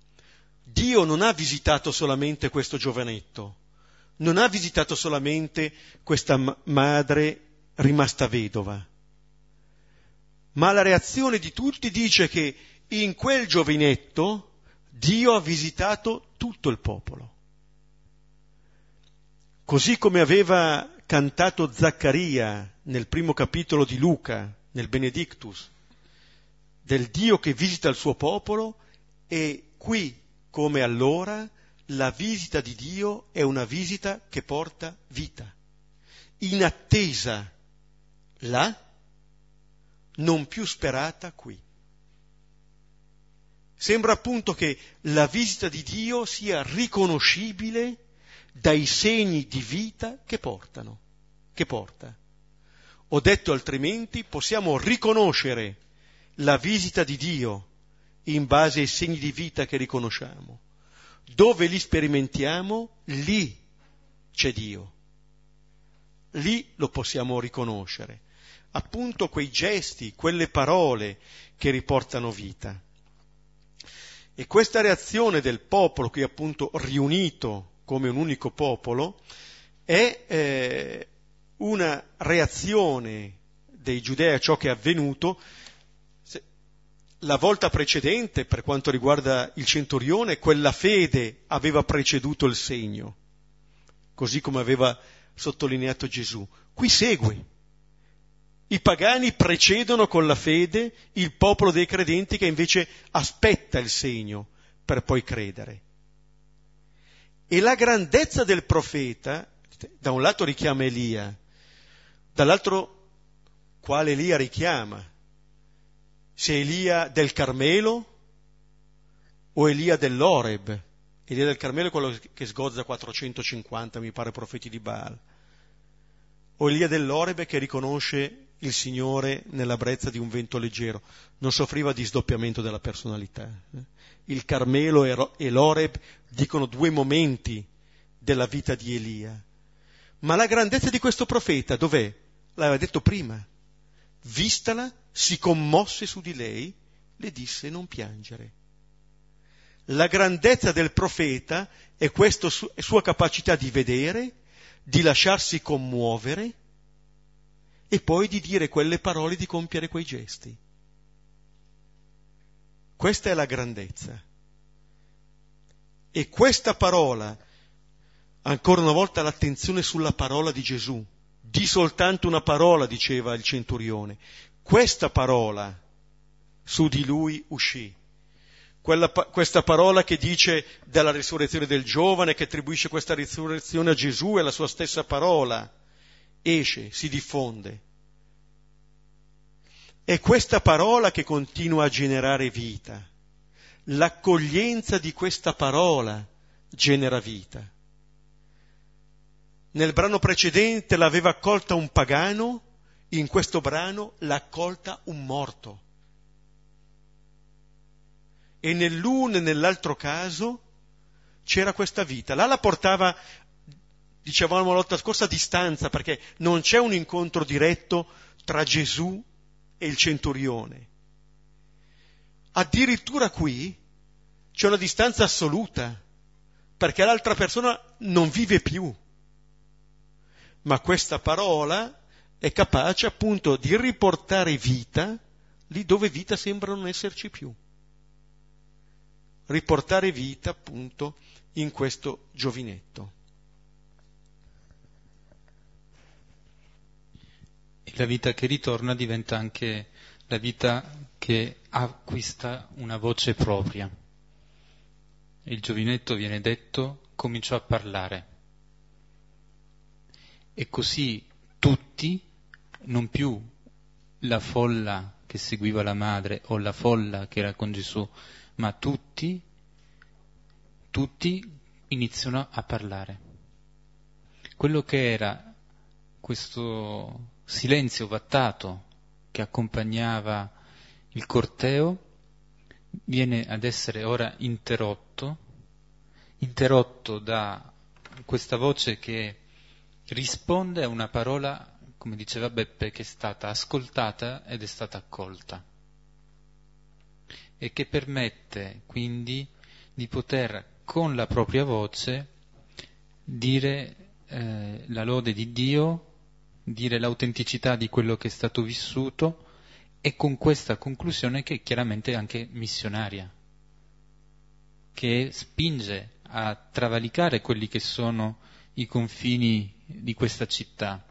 Dio non ha visitato solamente questo giovanetto, non ha visitato solamente questa madre rimasta vedova, ma la reazione di tutti dice che in quel giovinetto Dio ha visitato tutto il popolo. Così come aveva cantato Zaccaria nel primo capitolo di Luca, nel Benedictus, del Dio che visita il suo popolo, e qui, come allora, la visita di Dio è una visita che porta vita. In attesa là, non più sperata qui. Sembra appunto che la visita di Dio sia riconoscibile dai segni di vita che portano, che porta. O detto altrimenti, possiamo riconoscere la visita di Dio in base ai segni di vita che riconosciamo. Dove li sperimentiamo, lì c'è Dio. Lì lo possiamo riconoscere. Appunto quei gesti, quelle parole che riportano vita. E questa reazione del popolo, qui appunto riunito come un unico popolo, è eh, una reazione dei giudei a ciò che è avvenuto. La volta precedente, per quanto riguarda il centurione, quella fede aveva preceduto il segno, così come aveva sottolineato Gesù. Qui segue. I pagani precedono con la fede il popolo dei credenti che invece aspetta il segno per poi credere. E la grandezza del profeta, da un lato richiama Elia, dall'altro quale Elia richiama? Se Elia del Carmelo o Elia dell'Oreb? Elia del Carmelo è quello che sgozza 450, mi pare, profeti di Baal. O Elia dell'Oreb che riconosce il Signore nella brezza di un vento leggero, non soffriva di sdoppiamento della personalità. Il Carmelo e l'Oreb dicono due momenti della vita di Elia. Ma la grandezza di questo profeta dov'è? L'aveva detto prima. Vistala, si commosse su di lei, le disse non piangere. La grandezza del profeta è questa sua capacità di vedere, di lasciarsi commuovere, e poi di dire quelle parole, di compiere quei gesti. Questa è la grandezza. E questa parola, ancora una volta l'attenzione sulla parola di Gesù, di soltanto una parola, diceva il centurione, questa parola su di lui uscì. Quella, questa parola che dice della risurrezione del giovane, che attribuisce questa risurrezione a Gesù, è la sua stessa parola esce, si diffonde. È questa parola che continua a generare vita. L'accoglienza di questa parola genera vita. Nel brano precedente l'aveva accolta un pagano, in questo brano l'ha accolta un morto. E nell'uno e nell'altro caso c'era questa vita. Là la portava dicevamo la volta scorsa, a distanza, perché non c'è un incontro diretto tra Gesù e il centurione. Addirittura qui c'è una distanza assoluta, perché l'altra persona non vive più. Ma questa parola è capace appunto di riportare vita lì dove vita sembra non esserci più. Riportare vita appunto in questo giovinetto. la vita che ritorna diventa anche la vita che acquista una voce propria. il giovinetto viene detto cominciò a parlare. E così tutti, non più la folla che seguiva la madre o la folla che era con Gesù, ma tutti, tutti iniziano a parlare. Quello che era questo silenzio vattato che accompagnava il corteo viene ad essere ora interrotto, interrotto da questa voce che risponde a una parola, come diceva Beppe, che è stata ascoltata ed è stata accolta e che permette quindi di poter con la propria voce dire eh, la lode di Dio, dire l'autenticità di quello che è stato vissuto e con questa conclusione che è chiaramente anche missionaria, che spinge a travalicare quelli che sono i confini di questa città,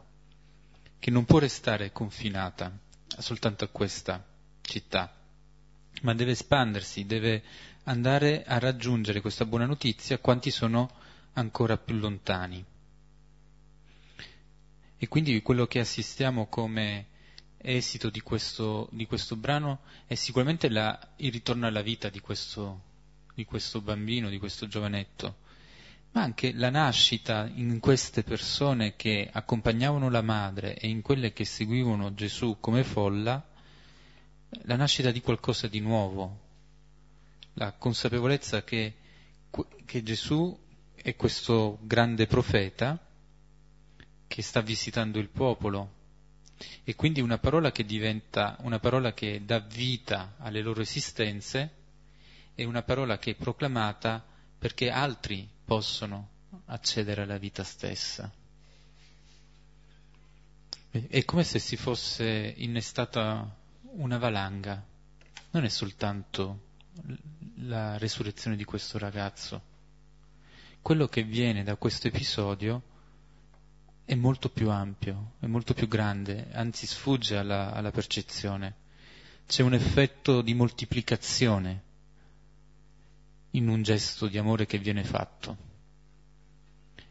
che non può restare confinata soltanto a questa città, ma deve espandersi, deve andare a raggiungere questa buona notizia quanti sono ancora più lontani. E quindi quello che assistiamo come esito di questo, di questo brano è sicuramente la, il ritorno alla vita di questo, di questo bambino, di questo giovanetto, ma anche la nascita in queste persone che accompagnavano la madre e in quelle che seguivano Gesù come folla, la nascita di qualcosa di nuovo, la consapevolezza che, che Gesù è questo grande profeta che sta visitando il popolo. E quindi una parola che diventa una parola che dà vita alle loro esistenze è una parola che è proclamata perché altri possono accedere alla vita stessa. È come se si fosse innestata una valanga, non è soltanto la resurrezione di questo ragazzo. Quello che viene da questo episodio è molto più ampio, è molto più grande, anzi sfugge alla, alla percezione. C'è un effetto di moltiplicazione in un gesto di amore che viene fatto.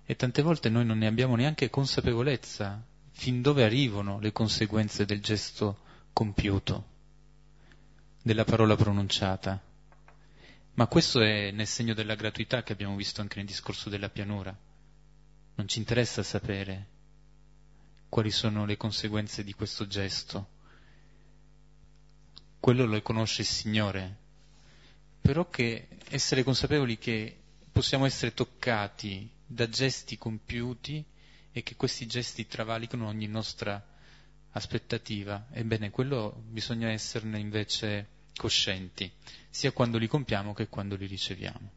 E tante volte noi non ne abbiamo neanche consapevolezza fin dove arrivano le conseguenze del gesto compiuto, della parola pronunciata. Ma questo è nel segno della gratuità che abbiamo visto anche nel discorso della pianura non ci interessa sapere quali sono le conseguenze di questo gesto. Quello lo conosce il Signore. Però che essere consapevoli che possiamo essere toccati da gesti compiuti e che questi gesti travalicano ogni nostra aspettativa. Ebbene, quello bisogna esserne invece coscienti, sia quando li compiamo che quando li riceviamo.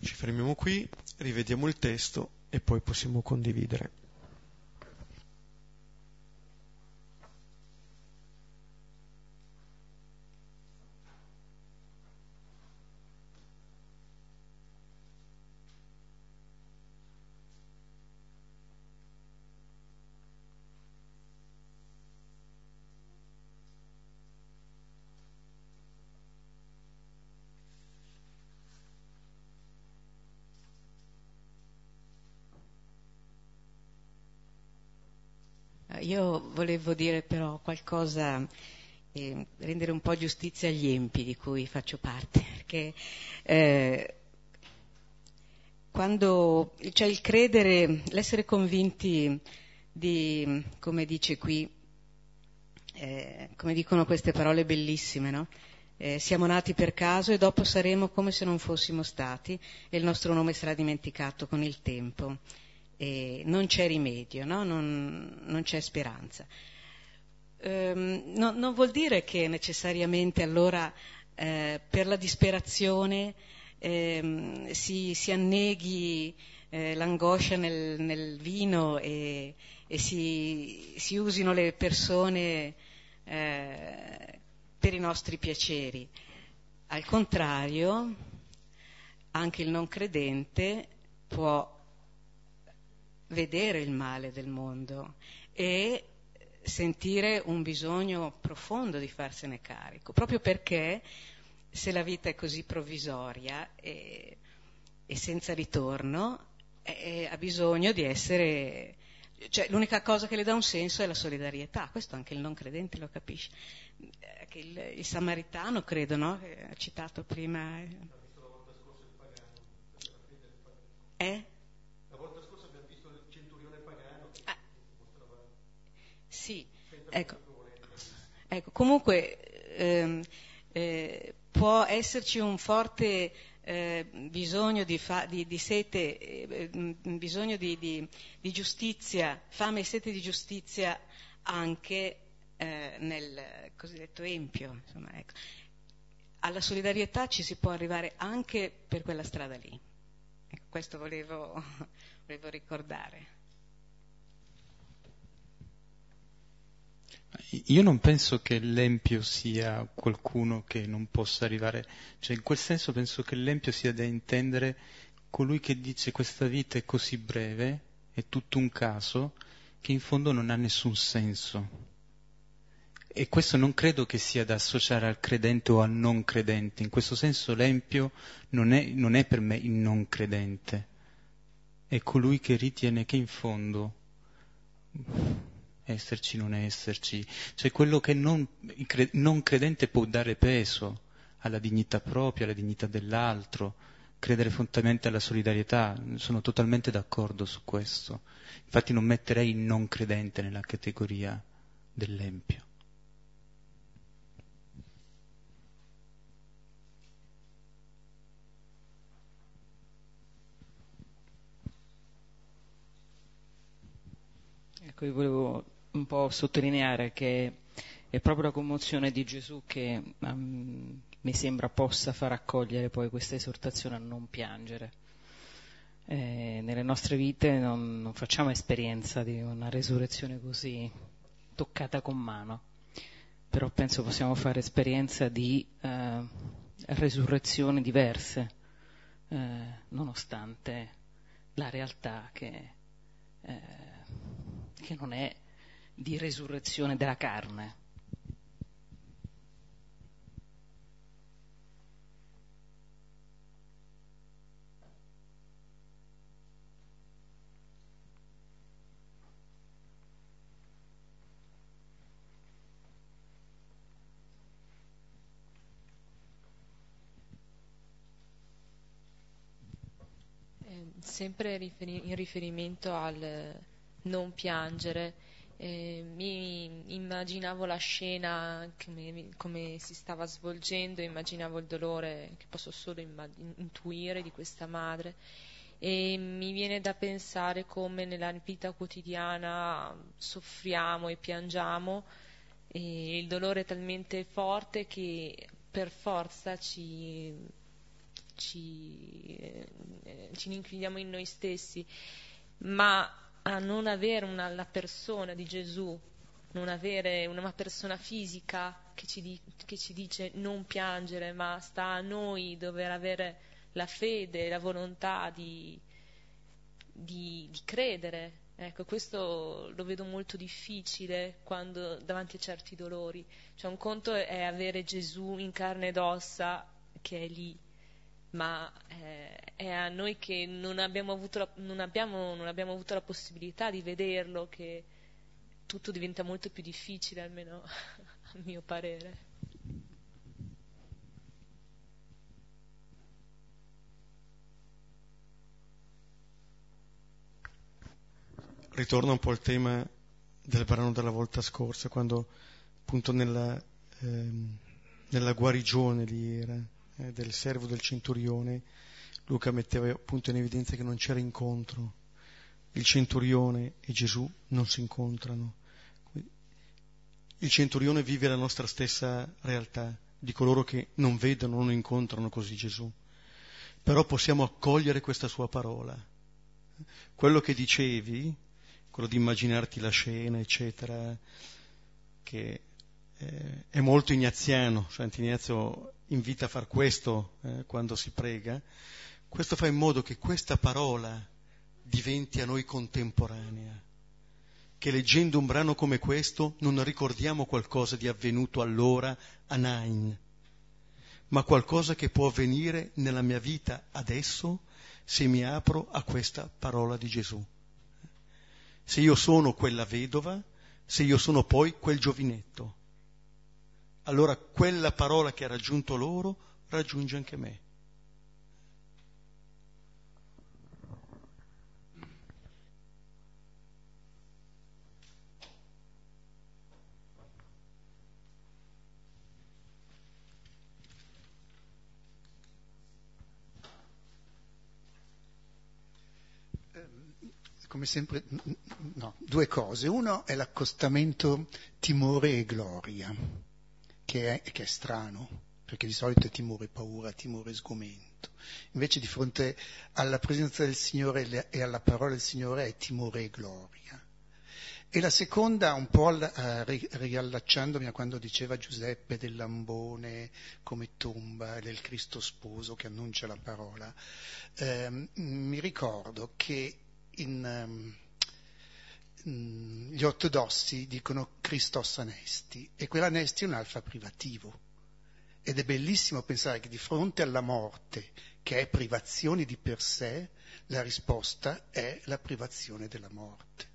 Ci fermiamo qui, rivediamo il testo e poi possiamo condividere. Io volevo dire però qualcosa, eh, rendere un po' giustizia agli empi di cui faccio parte, *laughs* perché eh, quando c'è cioè il credere, l'essere convinti di, come dice qui, eh, come dicono queste parole bellissime, no? Eh, siamo nati per caso e dopo saremo come se non fossimo stati e il nostro nome sarà dimenticato con il tempo e non c'è rimedio, no? non, non, c'è speranza. Ehm, no, non vuol dire che necessariamente allora eh, per la disperazione eh, si, si, anneghi eh, l'angoscia nel, nel vino e, e si, si, usino le persone eh, per i nostri piaceri. Al contrario, anche il non credente può vedere il male del mondo e sentire un bisogno profondo di farsene carico, proprio perché se la vita è così provvisoria e, e senza ritorno, ha bisogno di essere cioè, l'unica cosa che le dà un senso è la solidarietà, questo anche il non credente lo capisce. Che il, il, samaritano, credo, no? ha citato prima. Eh? La volta scorsa abbiamo visto il centurione pagano che ah. Sì, ecco. ecco. Comunque ehm, eh, può esserci un forte eh, bisogno di, fa, di, di sete, eh, bisogno di, di, giustizia, fame e sete di giustizia anche eh, nel cosiddetto empio. Insomma, ecco. Alla solidarietà ci si può arrivare anche per quella strada lì. Ecco, questo volevo, *laughs* volevo ricordare. Io non penso che l'empio sia qualcuno che non possa arrivare, cioè in quel senso penso che l'empio sia da intendere colui che dice questa vita è così breve, è tutto un caso, che in fondo non ha nessun senso. E questo non credo che sia da associare al credente o al non credente, in questo senso l'empio non è, non è per me il non credente, è colui che ritiene che in fondo esserci, non esserci, cioè quello che non, non credente può dare peso alla dignità propria, alla dignità dell'altro, credere fondamentalmente alla solidarietà, sono totalmente d'accordo su questo. Infatti non metterei il non credente nella categoria dell'empio. Ecco, io volevo un po' sottolineare che è proprio la commozione di Gesù che um, mi sembra possa far accogliere poi questa esortazione a non piangere. Eh, nelle nostre vite non, non, facciamo esperienza di una resurrezione così toccata con mano, però penso possiamo fare esperienza di eh, resurrezioni diverse, eh, nonostante la realtà che, eh, che non è di resurrezione della carne. Eh, sempre in riferimento al non piangere, eh, mi immaginavo la scena come, come, si stava svolgendo, immaginavo il dolore che posso solo intuire di questa madre. E mi viene da pensare come nella vita quotidiana soffriamo e piangiamo e il dolore è talmente forte che per forza ci, ci, eh, ci inchiudiamo in noi stessi, ma a non avere una, la persona di Gesù, non avere una persona fisica che ci, di, che ci dice non piangere, ma sta a noi dover avere la fede, la volontà di, di, di credere. Ecco, questo lo vedo molto difficile quando, davanti a certi dolori. Cioè, un conto è avere Gesù in carne ed ossa che è lì, ma eh, è a noi che non abbiamo, la, non, abbiamo, non abbiamo avuto la possibilità di vederlo che tutto diventa molto più difficile, almeno *laughs* a mio parere. Ritorna un po' al tema del brano della volta scorsa, quando appunto nella, ehm, nella guarigione lì era eh, del servo del centurione, Luca metteva appunto in evidenza che non c'era incontro. Il centurione e Gesù non si incontrano. Il centurione vive la nostra stessa realtà, di coloro che non vedono, non incontrano così Gesù. Però possiamo accogliere questa sua parola. Quello che dicevi, quello di immaginarti la scena, eccetera, che eh, è molto ignaziano, Sant'Ignazio invita a far questo eh, quando si prega, questo fa in modo che questa parola diventi a noi contemporanea, che leggendo un brano come questo non ricordiamo qualcosa di avvenuto allora a Nain, ma qualcosa che può avvenire nella mia vita adesso se mi apro a questa parola di Gesù. Se io sono quella vedova, se io sono poi quel giovinetto, allora quella parola che ha raggiunto loro raggiunge anche me. come sempre, no, due cose. Uno è l'accostamento timore e gloria, che è, che è strano, perché di solito è timore e paura, timore e sgomento. Invece di fronte alla presenza del Signore e alla parola del Signore è timore e gloria. E la seconda, un po' uh, riallacciandomi a quando diceva Giuseppe del lambone come tomba del Cristo sposo che annuncia la parola, eh, mi ricordo che in, um, gli ortodossi dicono Christos anesti e quell'anesti è un alfa privativo. Ed è bellissimo pensare che di fronte alla morte, che è privazione di per sé, la risposta è la privazione della morte.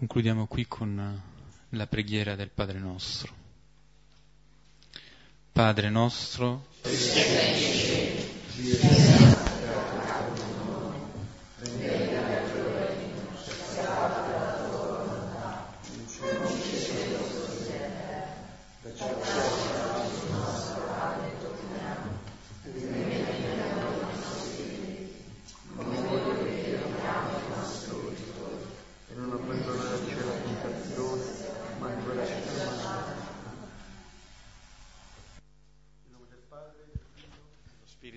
Concludiamo qui con la preghiera del Padre nostro. Padre nostro,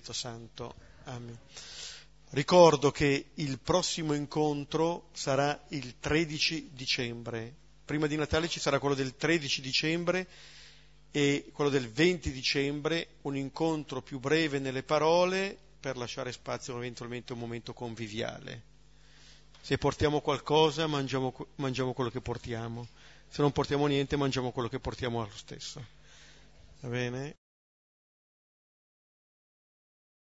Spirito Santo. Amen. Ricordo che il prossimo incontro sarà il 13 dicembre. Prima di Natale ci sarà quello del 13 dicembre e quello del 20 dicembre, un incontro più breve nelle parole per lasciare spazio eventualmente a un momento conviviale. Se portiamo qualcosa, mangiamo, mangiamo quello che portiamo. Se non portiamo niente, mangiamo quello che portiamo allo stesso. Va bene?